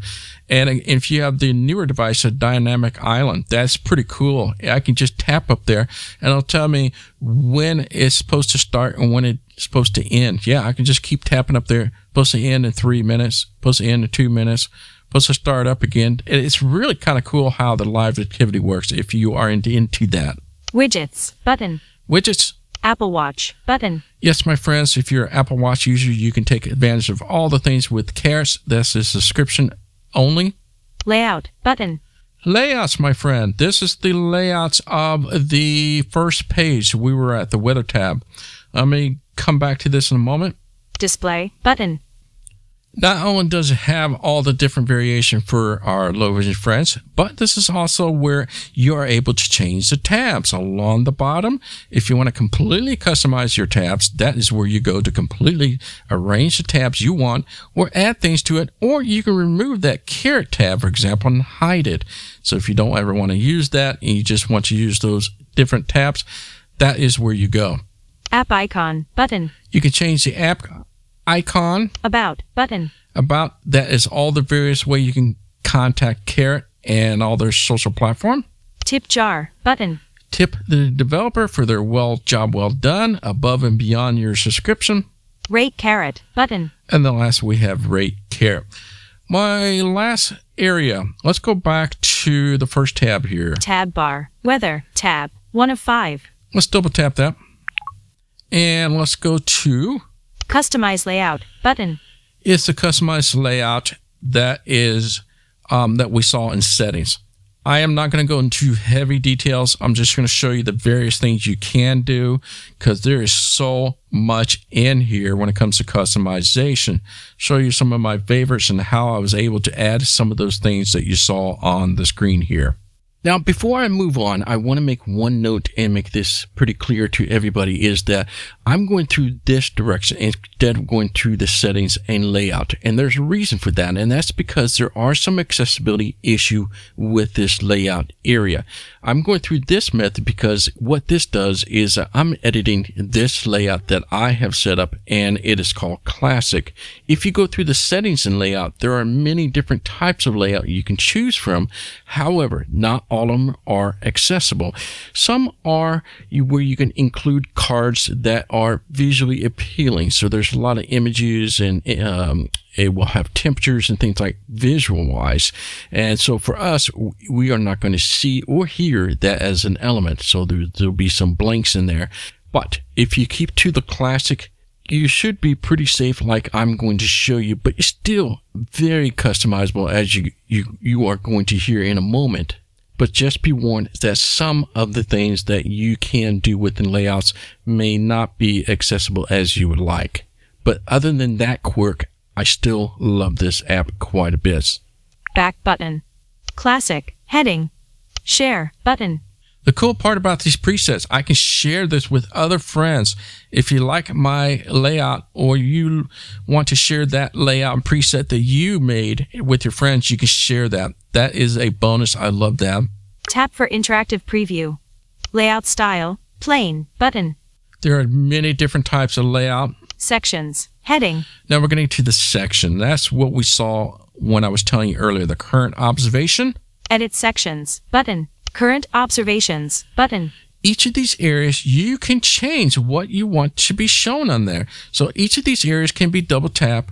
And if you have the newer device, a dynamic island, that's pretty cool. I can just tap up there and it'll tell me when it's supposed to start and when it's supposed to end. Yeah, I can just keep tapping up there. Supposed to end in three minutes, supposed to end in two minutes, supposed to start up again. It's really kind of cool how the live activity works if you are into, into that. Widgets. Button. Widgets, Apple Watch. Button. Yes, my friends, if you're an Apple Watch user, you can take advantage of all the things with Cares. This is subscription only. Layout. Button. Layouts, my friend. This is the layouts of the first page we were at, the weather tab. Let me come back to this in a moment. Display button. Not only does it have all the different variation for our low vision friends, but this is also where you are able to change the tabs along the bottom. If you want to completely customize your tabs, that is where you go to completely arrange the tabs you want or add things to it, or you can remove that Carrot tab, for example, and hide it. So if you don't ever want to use that and you just want to use those different tabs, that is where you go. App icon button. You can change the app icon About button. about that is all the various way you can contact Carrot and all their social platform. Tip jar button. Tip the developer for their well job well done above and beyond your subscription. Rate carrot button. And the last we have rate Carrot. My last area. Let's go back to the first tab here. Tab bar. Weather tab. One of five. Let's double tap that. And let's go to Customize layout button. it's the customized layout that is um, that we saw in settings. I am not going to go into heavy details. I'm just going to show you the various things you can do because there is so much in here when it comes to customization. Show you some of my favorites and how I was able to add some of those things that you saw on the screen here. Now, before I move on, I want to make one note and make this pretty clear to everybody is that I'm going through this direction instead of going through the settings and layout. And there's a reason for that. And that's because there are some accessibility issue with this layout area. I'm going through this method because what this does is I'm editing this layout that I have set up and it is called classic. If you go through the settings and layout, there are many different types of layout you can choose from. However, not all of them are accessible. Some are where you can include cards that are visually appealing. So there's a lot of images and um, it will have temperatures and things like visual wise. And so for us, we are not going to see or hear that as an element. So there, there'll be some blanks in there. But if you keep to the classic you should be pretty safe like I'm going to show you, but it's still very customizable as you, you, you are going to hear in a moment. But just be warned that some of the things that you can do within layouts may not be accessible as you would like. But other than that quirk, I still love this app quite a bit. Back button. Classic. Heading. Share button. The cool part about these presets, I can share this with other friends. If you like my layout or you want to share that layout and preset that you made with your friends, you can share that. That is a bonus. I love that. Tap for interactive preview. Layout style. Plain button. There are many different types of layout. Sections. Heading. Now we're getting to the section. That's what we saw when I was telling you earlier, the current observation. Edit sections button. Current observations button. Each of these areas, you can change what you want to be shown on there. So each of these areas can be double tap.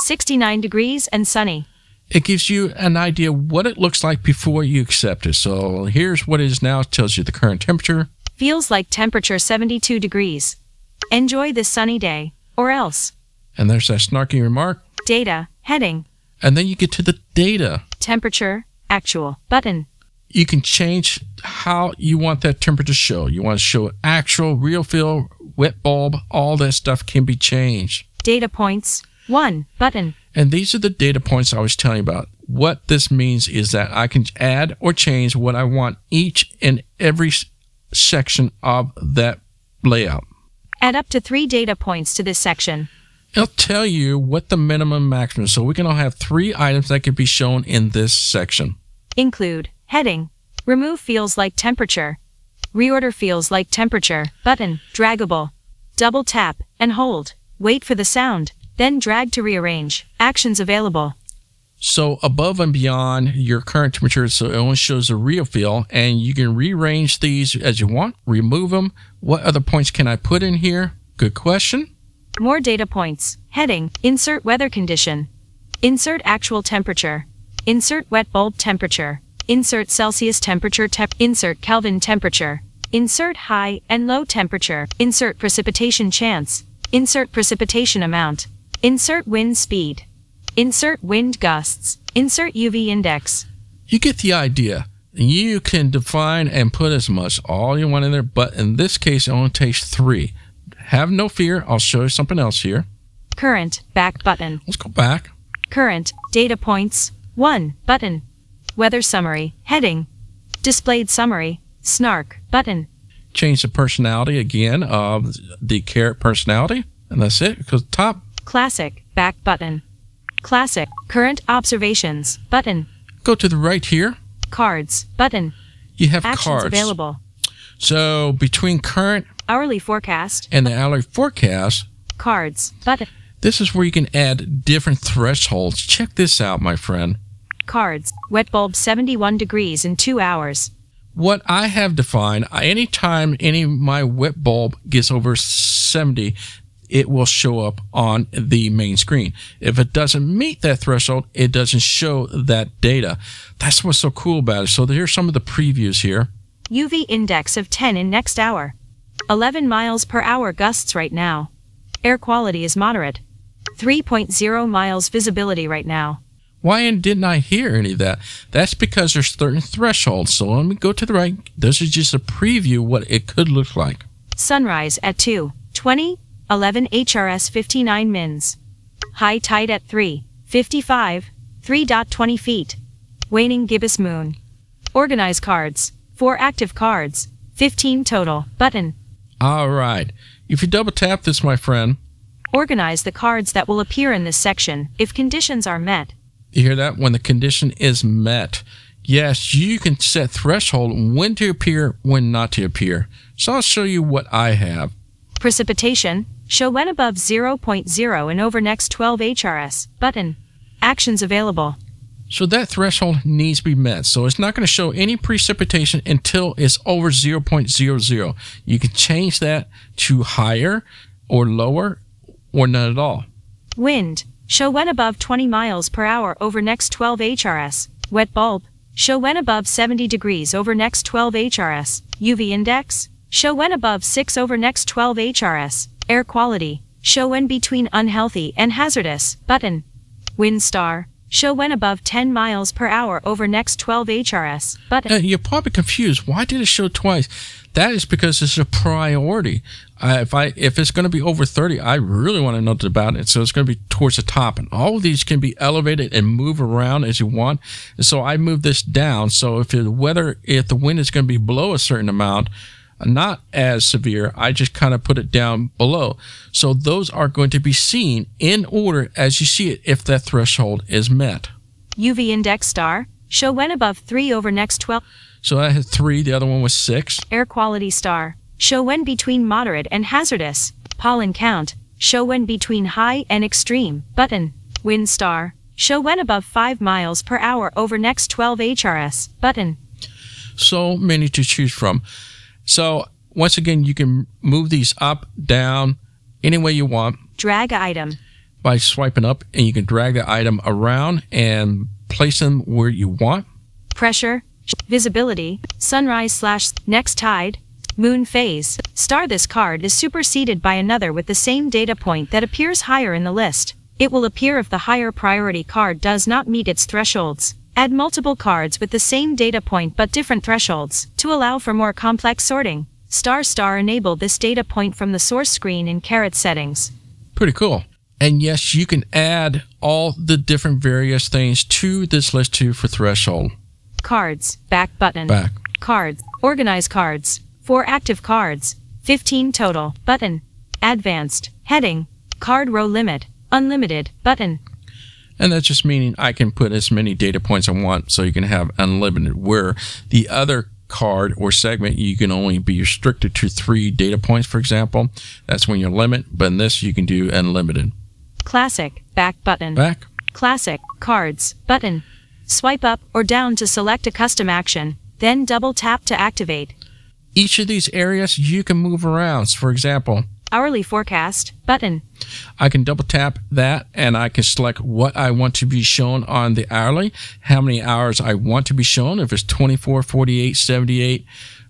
69 degrees and sunny. It gives you an idea what it looks like before you accept it. So here's what it is now. It tells you the current temperature. Feels like temperature 72 degrees. Enjoy this sunny day. Or else. And there's that snarky remark. Data. Heading. And then you get to the data. Temperature. Actual. Button. You can change how you want that temperature to show. You want to show actual, real feel, wet bulb, all that stuff can be changed. Data points. 1. Button. And these are the data points I was telling you about. What this means is that I can add or change what I want each and every section of that layout. Add up to 3 data points to this section. It'll tell you what the minimum maximum. So we can all have three items that can be shown in this section. Include. Heading. Remove feels like temperature. Reorder feels like temperature. Button. Draggable. Double tap and hold. Wait for the sound. Then drag to rearrange. Actions available. So above and beyond your current temperature, so it only shows the real feel, and you can rearrange these as you want, remove them. What other points can I put in here? Good question. More data points. Heading. Insert weather condition. Insert actual temperature. Insert wet bulb temperature. Insert Celsius temperature temp. Insert Kelvin temperature. Insert high and low temperature. Insert precipitation chance. Insert precipitation amount. Insert wind speed. Insert wind gusts. Insert UV index. You get the idea. You can define and put as much all you want in there, but in this case, it only takes three. Have no fear. I'll show you something else here. Current, back button. Let's go back. Current, data points, 1, button. Weather summary, heading. Displayed summary, snark, button. Change the personality again of the carrot personality. And that's it. Because top, Classic, back button. Classic, current observations, button. go to the right here. Cards, button. You have Actions cards. available. So between current Hourly forecast, and the hourly forecast, cards, button. this is where you can add different thresholds. Check this out, my friend. Cards, wet bulb 71 degrees in 2 hours. What I have defined, anytime any my wet bulb gets over 70, it will show up on the main screen. If it doesn't meet that threshold, it doesn't show that data. That's what's so cool about it. So here's some of the previews here. UV index of 10 in next hour. 11 miles per hour gusts right now. Air quality is moderate. 3.0 miles visibility right now. Why didn't I hear any of that? That's because there's certain thresholds. So let me go to the right. This is just a preview what it could look like. Sunrise at 2, 20, 11 HRS 59 mins. High tide at 3, 55, 3.20 feet. Waning gibbous moon. Organize cards. 4 active cards. 15 total. Button. All right. If you double tap this, my friend, Organize the cards that will appear in this section if conditions are met. You hear that? When the condition is met. Yes, you can set threshold when to appear, when not to appear. So I'll show you what I have. Precipitation, show when above 0.0 and over next 12 HRS. Button. Actions available. So that threshold needs to be met. So it's not going to show any precipitation until it's over 0.00. You can change that to higher or lower or none at all. Wind, show when above 20 miles per hour over next 12 HRS. Wet bulb, show when above 70 degrees over next 12 HRS. UV index, show when above 6 over next 12 HRS. Air quality, show when between unhealthy and hazardous. Button. Wind star, show when above 10 miles per hour over next 12 HRS. Button. Uh, you're probably confused. Why did it show twice? That is because it's a priority. Uh, if I if it's going to be over 30, I really want to know about it. So it's going to be towards the top, and all of these can be elevated and move around as you want. And so I move this down. So if the weather, if the wind is going to be below a certain amount, not as severe, I just kind of put it down below. So those are going to be seen in order as you see it if that threshold is met. UV index star, show when above 3 over next 12. So I had three. The other one was six. Air quality star, show when between moderate and hazardous. Pollen count, show when between high and extreme. Button. Wind star, show when above 5 miles per hour over next 12 HRS. Button. so many to choose from. So once again, you can move these up, down, any way you want Drag item. by swiping up, and you can drag the item around and place them where you want. Pressure, visibility, sunrise slash next tide, moon phase. Star this card is superseded by another with the same data point that appears higher in the list. It will appear if the higher priority card does not meet its thresholds. Add multiple cards with the same data point but different thresholds to allow for more complex sorting. Star Star enable this data point from the source screen in Carrot settings. Pretty cool. And yes, you can add all the different various things to this list too for threshold. Cards, back button. Back. Cards, organize cards. 4 active cards. 15 total, button. Advanced, heading. Card row limit, unlimited, button. And that's just meaning I can put as many data points I want so you can have unlimited. Where the other card or segment, you can only be restricted to three data points, for example. That's when you limit, but in this, you can do unlimited. Classic, back button. Back. Classic, cards, button. Swipe up or down to select a custom action, then double tap to activate. Each of these areas you can move around. So for example, Hourly forecast, button. I can double tap that and I can select what I want to be shown on the hourly, how many hours I want to be shown, if it's 24, 48, 78,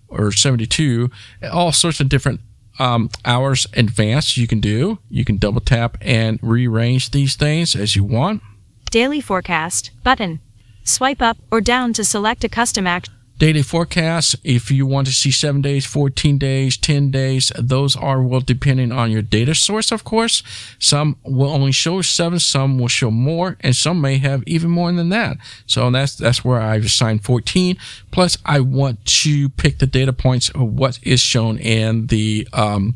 or 72, all sorts of different um, hours advanced you can do. You can double tap and rearrange these things as you want. Daily forecast, button. Swipe up or down to select a custom action. Daily forecasts, if you want to see 7 days, 14 days, 10 days, those are well depending on your data source, of course. Some will only show 7, some will show more, and some may have even more than that. So that's that's where I've assigned 14. Plus, I want to pick the data points of what is shown in the um,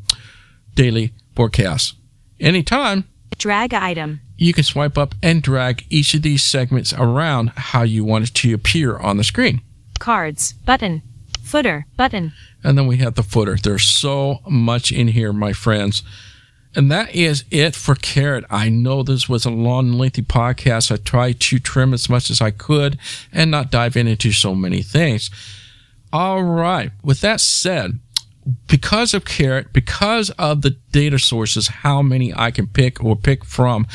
daily forecast. Anytime, Drag item. you can swipe up and drag each of these segments around how you want it to appear on the screen. Cards. Button. Footer. Button. And then we have the footer. There's so much in here, my friends. And that is it for Carrot. I know this was a long, lengthy podcast. I tried to trim as much as I could and not dive into so many things. All right. With that said, because of Carrot, because of the data sources, how many I can pick or pick from,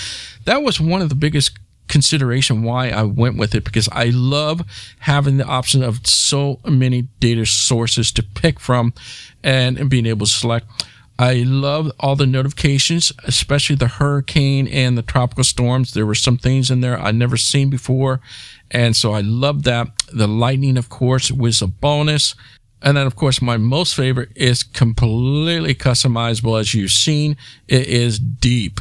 that was one of the biggest consideration why I went with it because I love having the option of so many data sources to pick from and, and being able to select. I love all the notifications, especially the hurricane and the tropical storms. There were some things in there I'd never seen before. And so I love that. The lightning, of course, was a bonus. And then, of course, my most favorite is completely customizable. As you've seen, it is deep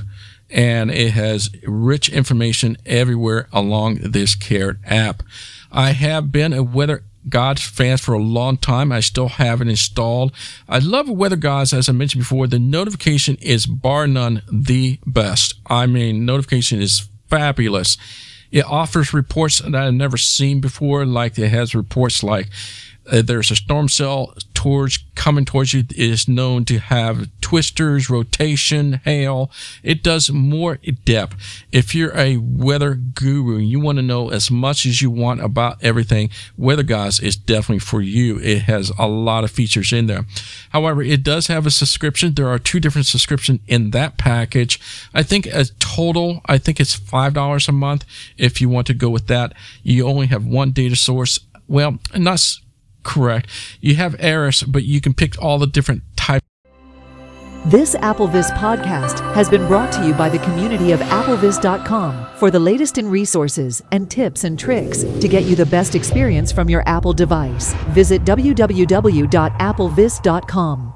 and it has rich information everywhere along this Carrot app. I have been a weather gods fan for a long time. I still have it installed. I love weather gods, as I mentioned before. The notification is bar none the best. I mean, notification is fabulous. It offers reports that I've never seen before, like it has reports like uh, there's a storm cell towards coming towards you is known to have twisters, rotation, hail. It does more depth. If you're a weather guru, you want to know as much as you want about everything. Weather Gods is definitely for you. It has a lot of features in there. However, it does have a subscription. There are two different subscriptions in that package. I think a total, I think it's five dollars a month. If you want to go with that, you only have one data source. Well, not correct. You have Aeris, but you can pick all the different types. This AppleVis podcast has been brought to you by the community of applevis.com for the latest in resources and tips and tricks to get you the best experience from your Apple device. Visit www.applevis.com.